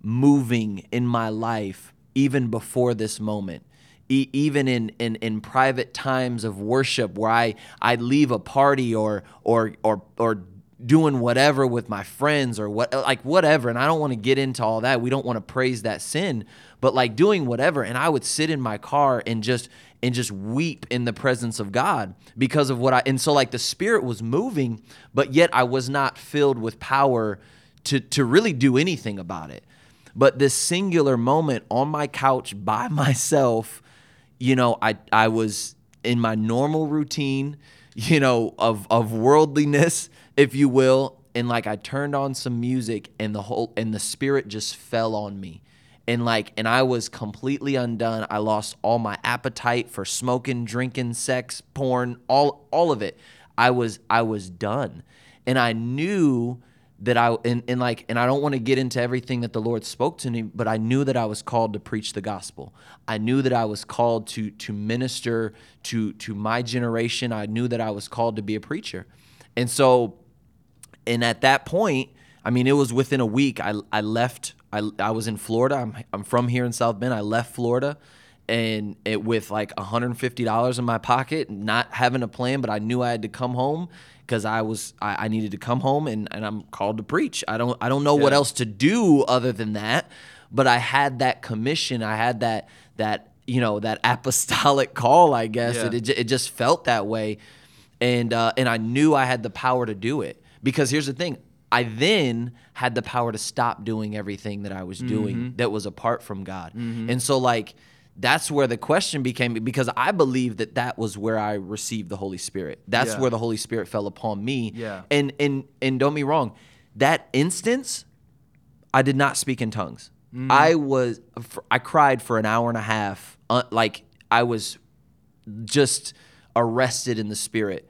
moving in my life even before this moment. E- even in, in, in private times of worship where I, I'd leave a party or, or, or, or doing whatever with my friends or what, like whatever. And I don't want to get into all that. We don't want to praise that sin, but like doing whatever. And I would sit in my car and just, and just weep in the presence of God because of what I, and so like the spirit was moving, but yet I was not filled with power to, to really do anything about it. But this singular moment on my couch by [laughs] myself, you know, I I was in my normal routine, you know, of of worldliness, if you will, and like I turned on some music and the whole and the spirit just fell on me. And like and I was completely undone. I lost all my appetite for smoking, drinking, sex, porn, all all of it. I was I was done. And I knew that I and, and like and I don't want to get into everything that the Lord spoke to me, but I knew that I was called to preach the gospel. I knew that I was called to to minister to to my generation. I knew that I was called to be a preacher. And so and at that point, I mean it was within a week I I left I I was in Florida. I'm I'm from here in South Bend. I left Florida and it with like $150 in my pocket, not having a plan, but I knew I had to come home because I was I, I, needed to come home and, and I'm called to preach. I don't I don't know yeah. what else to do other than that, but I had that commission. I had that that you know that [laughs] apostolic call. I guess yeah. it, it, it just felt that way, and uh, and I knew I had the power to do it because here's the thing. I then had the power to stop doing everything that I was doing mm-hmm. that was apart from God. Mm-hmm. And so like that's where the question became because I believe that that was where I received the Holy Spirit. That's yeah. where the Holy Spirit fell upon me. Yeah. And and and don't be wrong, that instance, I did not speak in tongues. Mm. I was I cried for an hour and a half, uh, like I was just arrested in the spirit,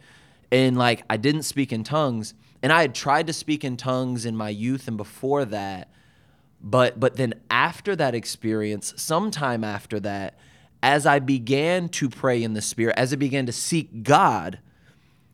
and like I didn't speak in tongues. And I had tried to speak in tongues in my youth and before that but but then after that experience, sometime after that, as I began to pray in the spirit, as I began to seek God,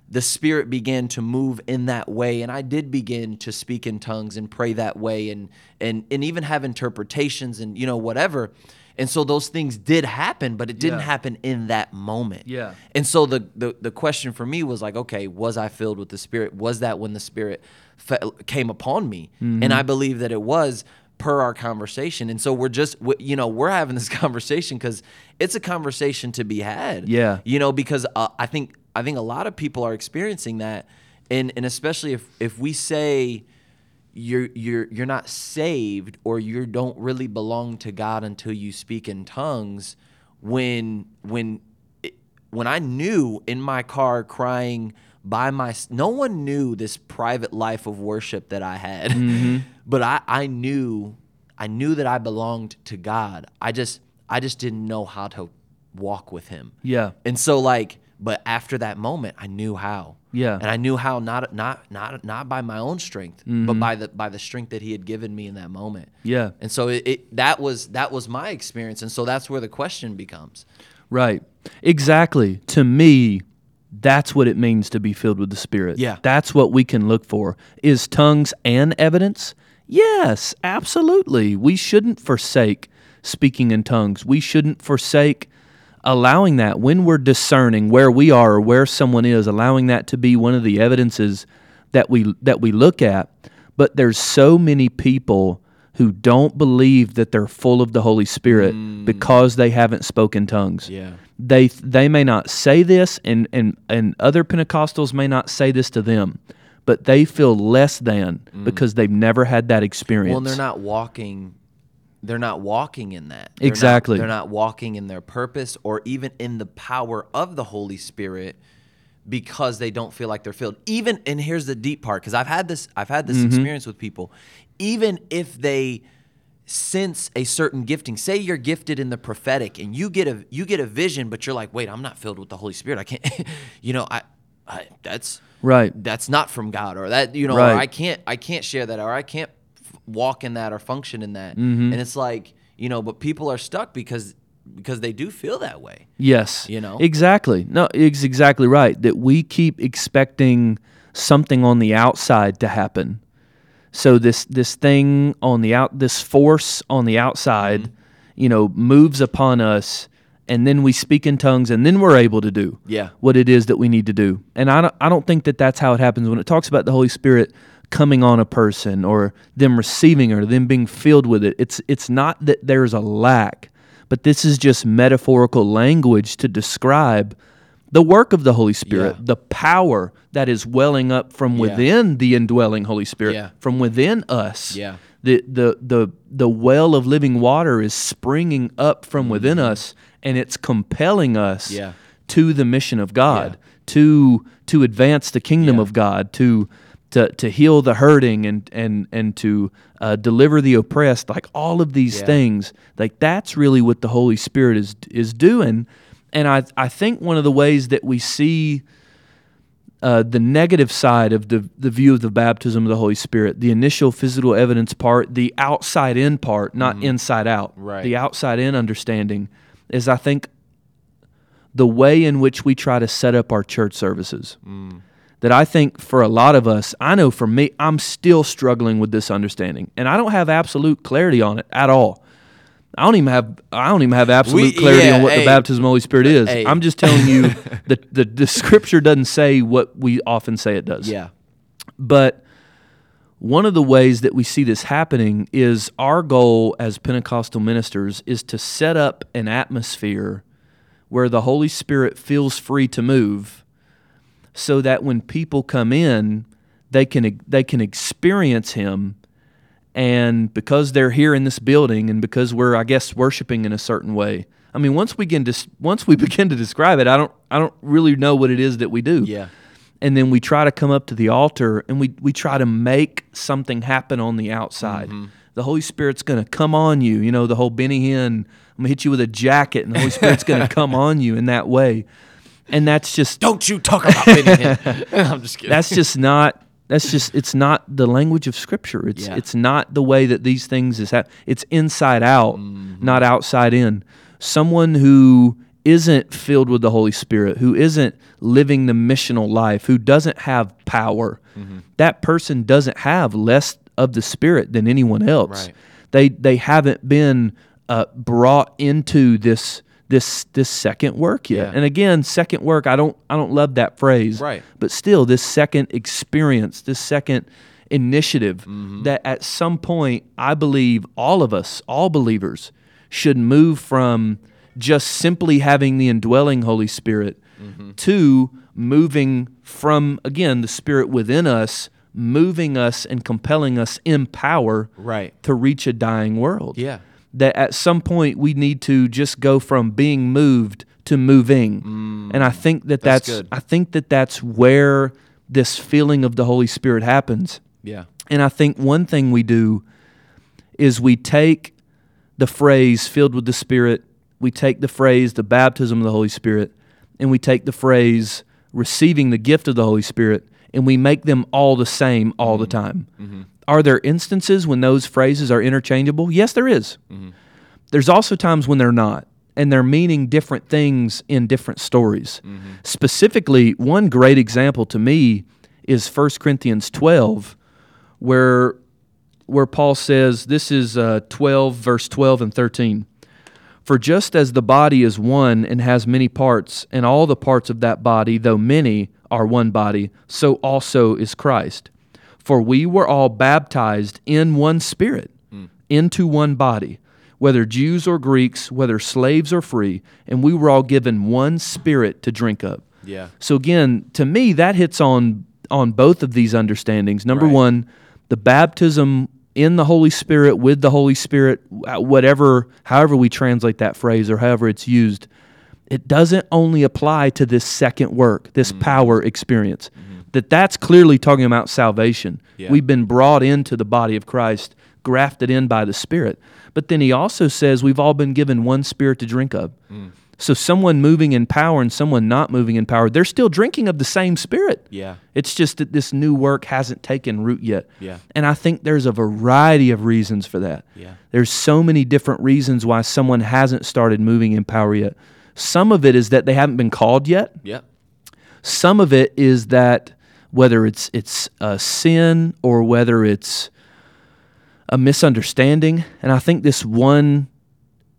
the spirit began to move in that way and I did begin to speak in tongues and pray that way and and and even have interpretations and you know whatever. And so those things did happen, but it didn't yeah. happen in that moment. Yeah. And so the, the the question for me was like, okay, was I filled with the Spirit? Was that when the Spirit fe- came upon me? Mm-hmm. And I believe that it was per our conversation. And so we're just, you know, we're having this [laughs] conversation because it's a conversation to be had. Yeah. You know, because uh, I think I think a lot of people are experiencing that, and and especially if if we say you're you're you're not saved or you don't really belong to God until you speak in tongues, when when when I knew in my car crying by my no one knew this private life of worship that I had. Mm-hmm. [laughs] but I I knew I knew that I belonged to God. I just I just didn't know how to walk with him. Yeah. And so like but after that moment I knew how. Yeah. And I knew how not not not not by my own strength, mm-hmm. but by the by the strength that he had given me in that moment. Yeah. And so it, it that was that was my experience and so that's where the question becomes. Right. Exactly. To me, that's what it means to be filled with the Spirit. Yeah. That's what we can look for. Is tongues and evidence? Yes, absolutely. We shouldn't forsake speaking in tongues. We shouldn't forsake allowing that when we're discerning where we are or where someone is, allowing that to be one of the evidences that we that we look at. But there's so many people who don't believe that they're full of the Holy Spirit mm. because they haven't spoken tongues. Yeah. They they may not say this and, and and other Pentecostals may not say this to them, but they feel less than mm. because they've never had that experience. Well, they're not walking they're not walking in that. They're exactly. Not, they're not walking in their purpose or even in the power of the Holy Spirit because they don't feel like they're filled. Even and here's the deep part because I've had this I've had this mm-hmm. experience with people even if they sense a certain gifting say you're gifted in the prophetic and you get a you get a vision but you're like wait i'm not filled with the holy spirit i can't [laughs] you know i, I that's right that's not from god or that you know right. i can't i can't share that or i can't walk in that or function in that mm-hmm. and it's like you know but people are stuck because because they do feel that way yes you know exactly no it's exactly right that we keep expecting something on the outside to happen so this this thing on the out this force on the outside, mm-hmm. you know, moves upon us and then we speak in tongues and then we're able to do yeah. what it is that we need to do. And I don't, I don't think that that's how it happens when it talks about the Holy Spirit coming on a person or them receiving or them being filled with it. It's it's not that there's a lack, but this is just metaphorical language to describe the work of the Holy Spirit, yeah. the power that is welling up from yeah. within the indwelling Holy Spirit, yeah. from within us. Yeah. The, the the the well of living water is springing up from mm-hmm. within us and it's compelling us to the mission of God, to to advance the kingdom of God, to to to heal the hurting and and and to uh, deliver the oppressed, like all of these things. Like that's really what the Holy Spirit is is doing and I, I think one of the ways that we see uh, the negative side of the, the view of the baptism of the Holy Spirit, the initial physical evidence part, the outside in part, not inside out. Right. The outside in understanding is, I think, the way in which we try to set up our church services. That I think for a lot of us, I know for me, I'm still struggling with this understanding, and I don't have absolute clarity on it at all. I don't even have I don't even have absolute We- clarity yeah, on what hey. the baptism of the Holy Spirit is. Hey. I'm just telling you [laughs] the, the the scripture doesn't say what we often say it does. Yeah. But one of the ways that we see this happening is our goal as Pentecostal ministers is to set up an atmosphere where the Holy Spirit feels free to move so that when people come in, they can they can experience him and because they're here in this building and because we're I guess worshiping in a certain way. I mean, once we begin to once we [laughs] begin to describe it, I don't I don't really know what it is that we do Yeah. and then we try to come up to the altar and we, we try to make something happen on the outside. Mm-hmm. The Holy Spirit's going to come on you. You know, the whole Benny Hinn, I'm going to hit you with a jacket and the Holy Spirit's going [laughs] to come on you in that way. And that's just, Don't you talk about Benny Hinn. [laughs] I'm just kidding. that's just not, that's just, it's not the language of Scripture. It's, Yeah. it's not the way that these things is, hap- it's inside out, not outside in. Someone who isn't filled with the Holy Spirit, who isn't living the missional life, who doesn't have power, that person doesn't have less of the Spirit than anyone else. Right. They they haven't been uh, brought into this this this second work yet. Yeah. And again, second work, I don't I don't love that phrase. Right. But still, this second experience, this second initiative, Mm-hmm. that at some point, I believe all of us, all believers, should move from just simply having the indwelling Holy Spirit Mm-hmm. to moving from, again, the Spirit within us, moving us and compelling us in power Right. to reach a dying world. Yeah. That at some point we need to just go from being moved to moving. and I think that Mm. That's that's. I think that that's where this feeling of the Holy Spirit happens. Yeah. And I think one thing we do is we take the phrase filled with the Spirit, we take the phrase the baptism of the Holy Spirit, and we take the phrase receiving the gift of the Holy Spirit, and we make them all the same all the time. Are there instances when those phrases are interchangeable? Yes, there is. There's also times when they're not, and they're meaning different things in different stories. Specifically, one great example to me is 1 Corinthians 12, where where Paul says, this is uh, 12, verse 12 and 13. For just as the body is one and has many parts, and all the parts of that body, though many, are one body, so also is Christ. For we were all baptized in one spirit, into one body, whether Jews or Greeks, whether slaves or free, and we were all given one spirit to drink of. Yeah. So again, to me, that hits on on both of these understandings. Number Right. one, the baptism in the Holy Spirit with the Holy Spirit, uh, whatever, however we translate that phrase or however it's used, it doesn't only apply to this second work, this Mm-hmm. power experience. That that's clearly talking about salvation. Yeah. We've been brought into the body of Christ, grafted in by the Spirit. But then he also says we've all been given one spirit to drink of. Mm. So someone moving in power and someone not moving in power, they're still drinking of the same spirit. Yeah. It's just that this new work hasn't taken root yet. Yeah. And I think there's a variety of reasons for that. Yeah. There's so many different reasons why someone hasn't started moving in power yet. Some of it is that they haven't been called yet. Yeah. Some of it is that whether it's it's a sin or whether it's a misunderstanding, and I think this one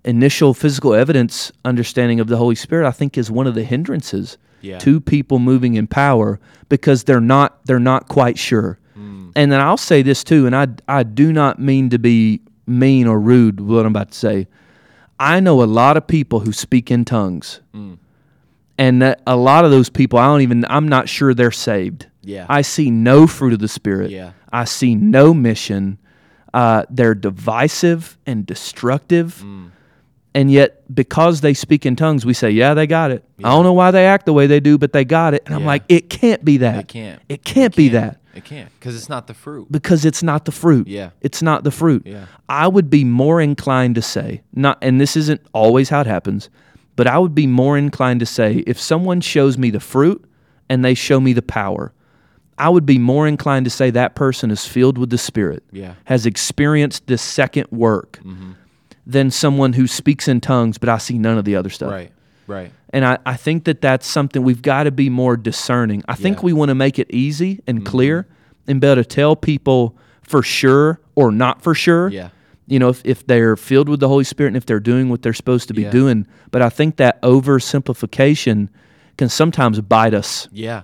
initial physical evidence understanding of the Holy Spirit, I think, is one of the hindrances Yeah. to people moving in power because they're not they're not quite sure. Mm. And then I'll say this too, and I I do not mean to be mean or rude what I'm about to say. I know a lot of people who speak in tongues mm. And that a lot of those people i don't even i'm not sure they're saved Yeah. i see no fruit of the spirit Yeah. i see no mission uh, they're divisive and destructive Mm. and yet because they speak in tongues we say yeah they got it i don't know why they act the way they do but they got it and i'm like it can't be that It can't. it can't be that It can't because it's not the fruit. because it's not the fruit. Yeah. It's not the fruit. Yeah. I would be more inclined to say, not and this isn't always how it happens, but I would be more inclined to say if someone shows me the fruit and they show me the power, I would be more inclined to say that person is filled with the Spirit, Yeah. has experienced this second work, than someone who speaks in tongues, but I see none of the other stuff. Right. Right. And I, I think that that's something we've got to be more discerning. I think Yeah. Mm-hmm. we want to make it easy and clear and be able to tell people for sure or not for sure. Yeah. You know, if, if they're filled with the Holy Spirit and if they're doing what they're supposed to be Yeah. doing. But I think that oversimplification can sometimes bite us. Yeah.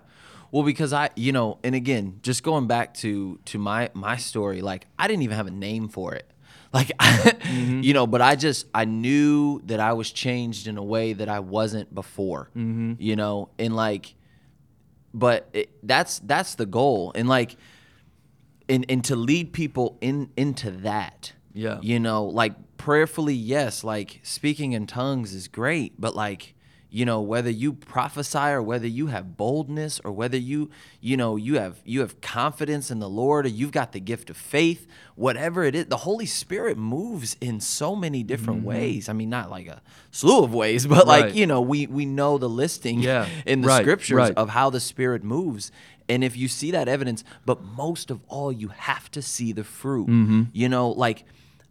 Well, because I, you know, and again, just going back to to my my story, like I didn't even have a name for it. [laughs] Like, mm-hmm. you know, but I just I knew that I was changed in a way that I wasn't before. Mm-hmm. You know, and like, but it, that's that's the goal, and like, and and to lead people in into that. Yeah. You know, like prayerfully, yes, like speaking in tongues is great, but like, you know, whether you prophesy or whether you have boldness or whether you, you know, you have you have confidence in the Lord or you've got the gift of faith, whatever it is, the Holy Spirit moves in so many different ways. I mean, not like a slew of ways, [laughs] but like, you know, we we know the listing Yeah. [laughs] in the Right, scriptures right. of how the Spirit moves. And if you see that evidence, but most of all, you have to see the fruit. Mm-hmm. You know, like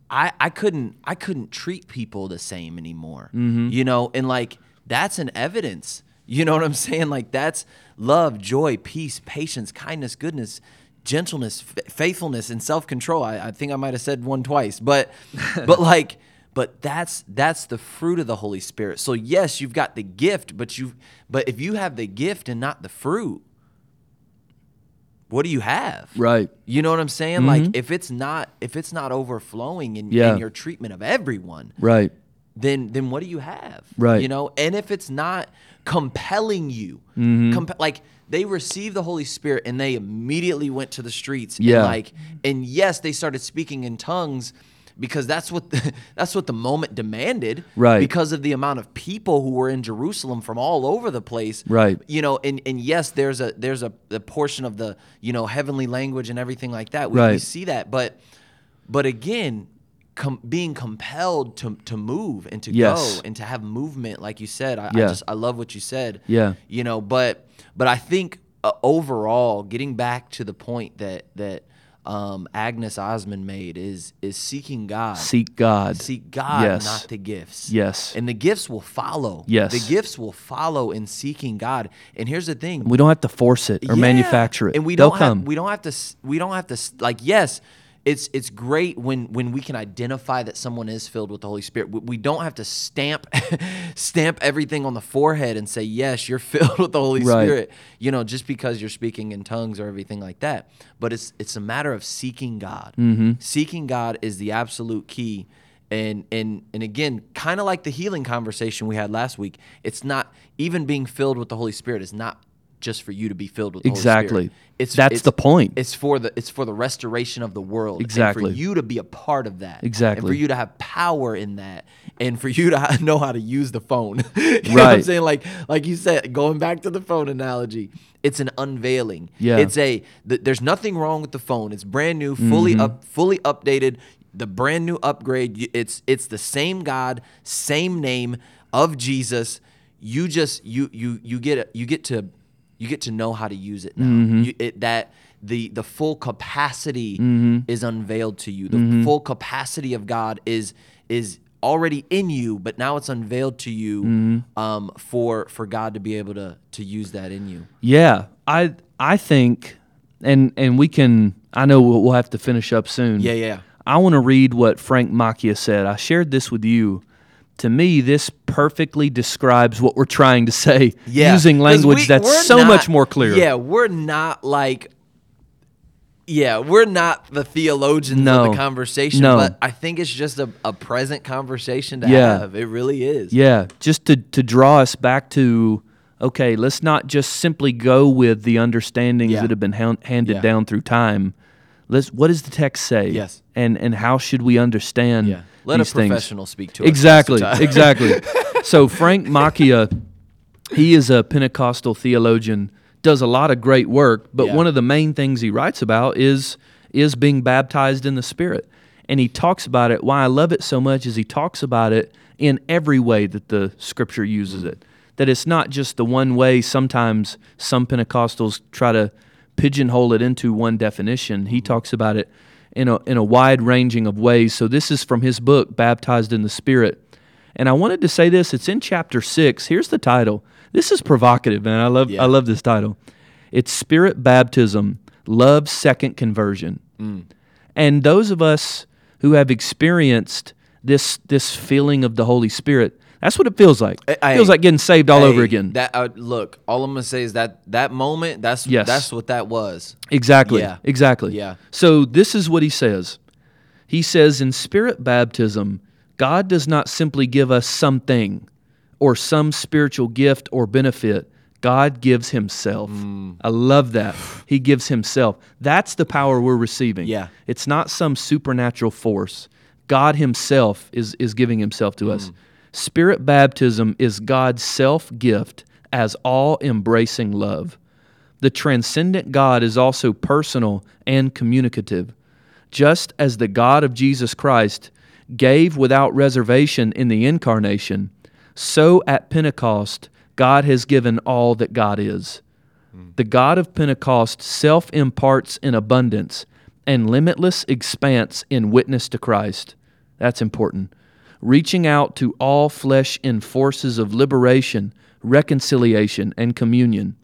I, I couldn't I couldn't treat people the same anymore. Mm-hmm. You know, and like that's an evidence. You know what I'm [laughs] saying? Like that's love, joy, peace, patience, kindness, goodness, gentleness, f- faithfulness, and self control. I, I think I might have said one twice, but [laughs] but like but that's that's the fruit of the Holy Spirit. So yes, you've got the gift, but you but if you have the gift and not the fruit, what do you have? Right. You know what I'm saying? Like if it's not if it's not overflowing in, Yeah. in your treatment of everyone, Right. then then what do you have? Right. You know, and if it's not compelling you, Mm-hmm. comp- like they received the Holy Spirit and they immediately went to the streets. Yeah. And like, and yes, they started speaking in tongues because that's what the, [laughs] that's what the moment demanded. Right. Because of the amount of people who were in Jerusalem from all over the place. Right. You know, and and yes, there's a there's a, a portion of the you know heavenly language and everything like that. We, we see that, but but again. Com- being compelled to, to move and to Yes. go and to have movement, like you said, I, I just I love what you said. Yeah. you know, but but I think uh, overall, getting back to the point that that um, Agnes Ozman made is is seeking God, Seek God. seek God, Yes. not the gifts. Yes. and the gifts will follow. Yes. the gifts will follow in seeking God. And here's the thing: We don't have to force it or yeah. manufacture it. And we They'll don't come. Have, we don't have to. We don't have to. Like yes, it's it's great when when we can identify that someone is filled with the Holy Spirit. We, we don't have to stamp [laughs] stamp everything on the forehead and say yes, you're [laughs] filled with the Holy Right. Spirit. You know, just because you're speaking in tongues or everything like that. But it's it's a matter of seeking God. Mm-hmm. Seeking God is the absolute key. And and and again, kind of like the healing conversation we had last week, it's not even being filled with the Holy Spirit is not just for you to be filled with Exactly. It's That's it's- the point. It's for the it's for the restoration of the world. and Exactly. for you to be a part of that. Exactly. And for you to have power in that, and for you to [laughs] know how to use the phone. [laughs] you know what I'm saying? Like like you said, going back to the phone analogy, it's an unveiling. Yeah. It's a th- there's nothing wrong with the phone. It's brand new, fully Mm-hmm. up, fully updated. The brand new upgrade. It's it's the same God, same name of Jesus. You just you you you get you get to you get to know how to use it now. Mm-hmm. You, it, that the the full capacity Mm-hmm. is unveiled to you. The full capacity of God is is already in you, but now it's unveiled to you Mm-hmm. um, for for God to be able to to use that in you. Yeah, I I think, and and we can. I know we'll, we'll have to finish up soon. Yeah, yeah. I want to read what Frank Macchia said. I shared this with you. To me, this perfectly describes what we're trying to say [laughs] Yeah, using language we- that's so not- much more clear. Yeah, we're not like. Yeah, we're not the theologians No. of the conversation, No. but I think it's just a, a present conversation to Yeah. have. It really is. Yeah, just to, to draw us back to okay, let's not just simply go with the understandings Yeah. that have been han- handed down through time. Let's what does the text say? Yes. And and how should we understand Yeah. Let these a things? professional speak to us. Exactly, most of the time. exactly. [laughs] so Frank Macchia, he is a Pentecostal theologian, does a lot of great work, but Yeah. one of the main things he writes about is is being baptized in the Spirit. And he talks about it. Why I love it so much is he talks about it in every way that the Scripture uses it. that it's not just the one way. Sometimes some Pentecostals try to pigeonhole it into one definition. He mm-hmm. talks about it in a, in a wide ranging of ways. So this is from his book, Baptized in the Spirit. And I wanted to say this. It's in chapter six. Here's the title. This is provocative, man. I love Yeah. I love this title. It's Spirit Baptism, Love Second Conversion. Mm. And those of us who have experienced this this feeling of the Holy Spirit, that's what it feels like. It Hey, feels like getting saved all over again. That uh, look, all I'm gonna say is that that moment, that's Yes. that's what that was. Exactly. Yeah. Exactly. Yeah. So this is what he says. He says in spirit baptism, God does not simply give us something or some spiritual gift or benefit. God gives himself. Mm. I love that. He gives himself. That's the power we're receiving. Yeah. It's not some supernatural force. God himself is is giving himself to Mm. us. Spirit baptism is God's self-gift as all-embracing love. The transcendent God is also personal and communicative. Just as the God of Jesus Christ gave without reservation in the incarnation, so at Pentecost, God has given all that God is. Hmm. The God of Pentecost self imparts in abundance and limitless expanse in witness to Christ. That's important. Reaching out to all flesh in forces of liberation, reconciliation, and communion.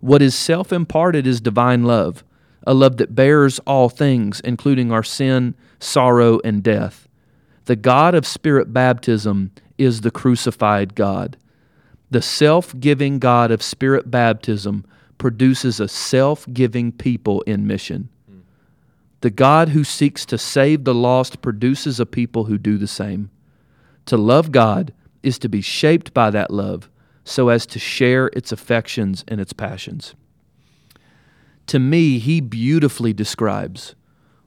What is self imparted is divine love, a love that bears all things, including our sin, sorrow, and death. The God of Spirit baptism is the crucified God. The self giving God of Spirit baptism produces a self giving people in mission. The God who seeks to save the lost produces a people who do the same. To love God is to be shaped by that love so as to share its affections and its passions. To me, he beautifully describes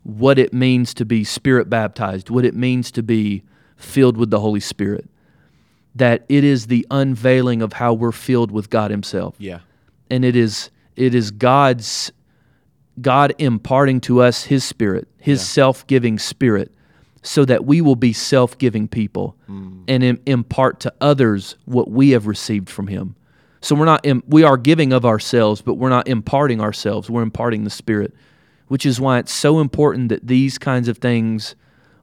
what it means to be spirit baptized, what it means to be filled with the Holy Spirit. That it is the unveiling of how we're filled with God Himself Yeah. and it is it is God's God imparting to us his spirit, his self-giving spirit so that we will be self-giving people mm. and im- impart to others what we have received from him. So we're not im- we are giving of ourselves, but we're not imparting ourselves. We're imparting the spirit, which is why it's so important that these kinds of things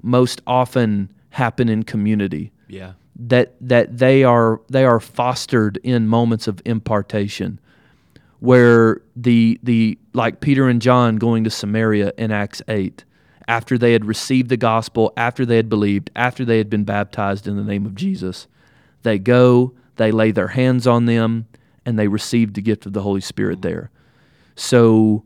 most often happen in community Yeah. that that they are they are fostered in moments of impartation where the the like Peter and John going to Samaria in Acts 8 after they had received the gospel after they had believed after they had been baptized in the name of Jesus. They go they lay their hands on them and they receive the gift of the Holy Spirit there. So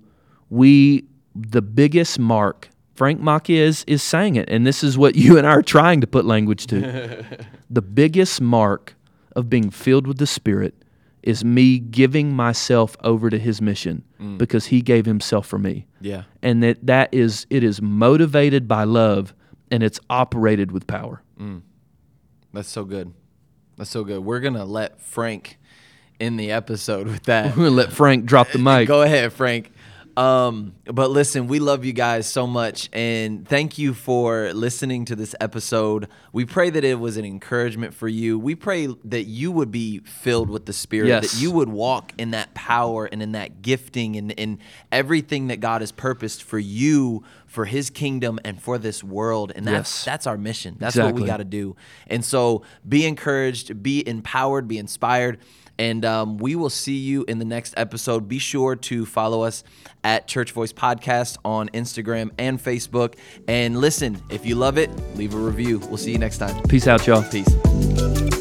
we the biggest mark Frank Macchia is, is saying it, and this is what [laughs] you and I are trying to put language to. [laughs] the biggest mark of being filled with the Spirit is me giving myself over to His mission Mm. because He gave Himself for me, Yeah. and that that is it is motivated by love and it's operated with power. Mm. That's so good. That's so good. We're gonna let Frank in the episode with that. [laughs] We're gonna let Frank drop the [laughs] mic. Go ahead, Frank. Um, but listen, we love you guys so much, and thank you for listening to this episode. We pray that it was an encouragement for you. We pray that you would be filled with the Spirit, Yes. that you would walk in that power and in that gifting and in everything that God has purposed for you, for His kingdom, and for this world. And that's Yes. that's our mission. That's what we got to do. And so, be encouraged, be empowered, be inspired. And um, we will see you in the next episode. Be sure to follow us at Church Voice Podcast on Instagram and Facebook. And listen, if you love it, leave a review. We'll see you next time. Peace out, y'all. Peace.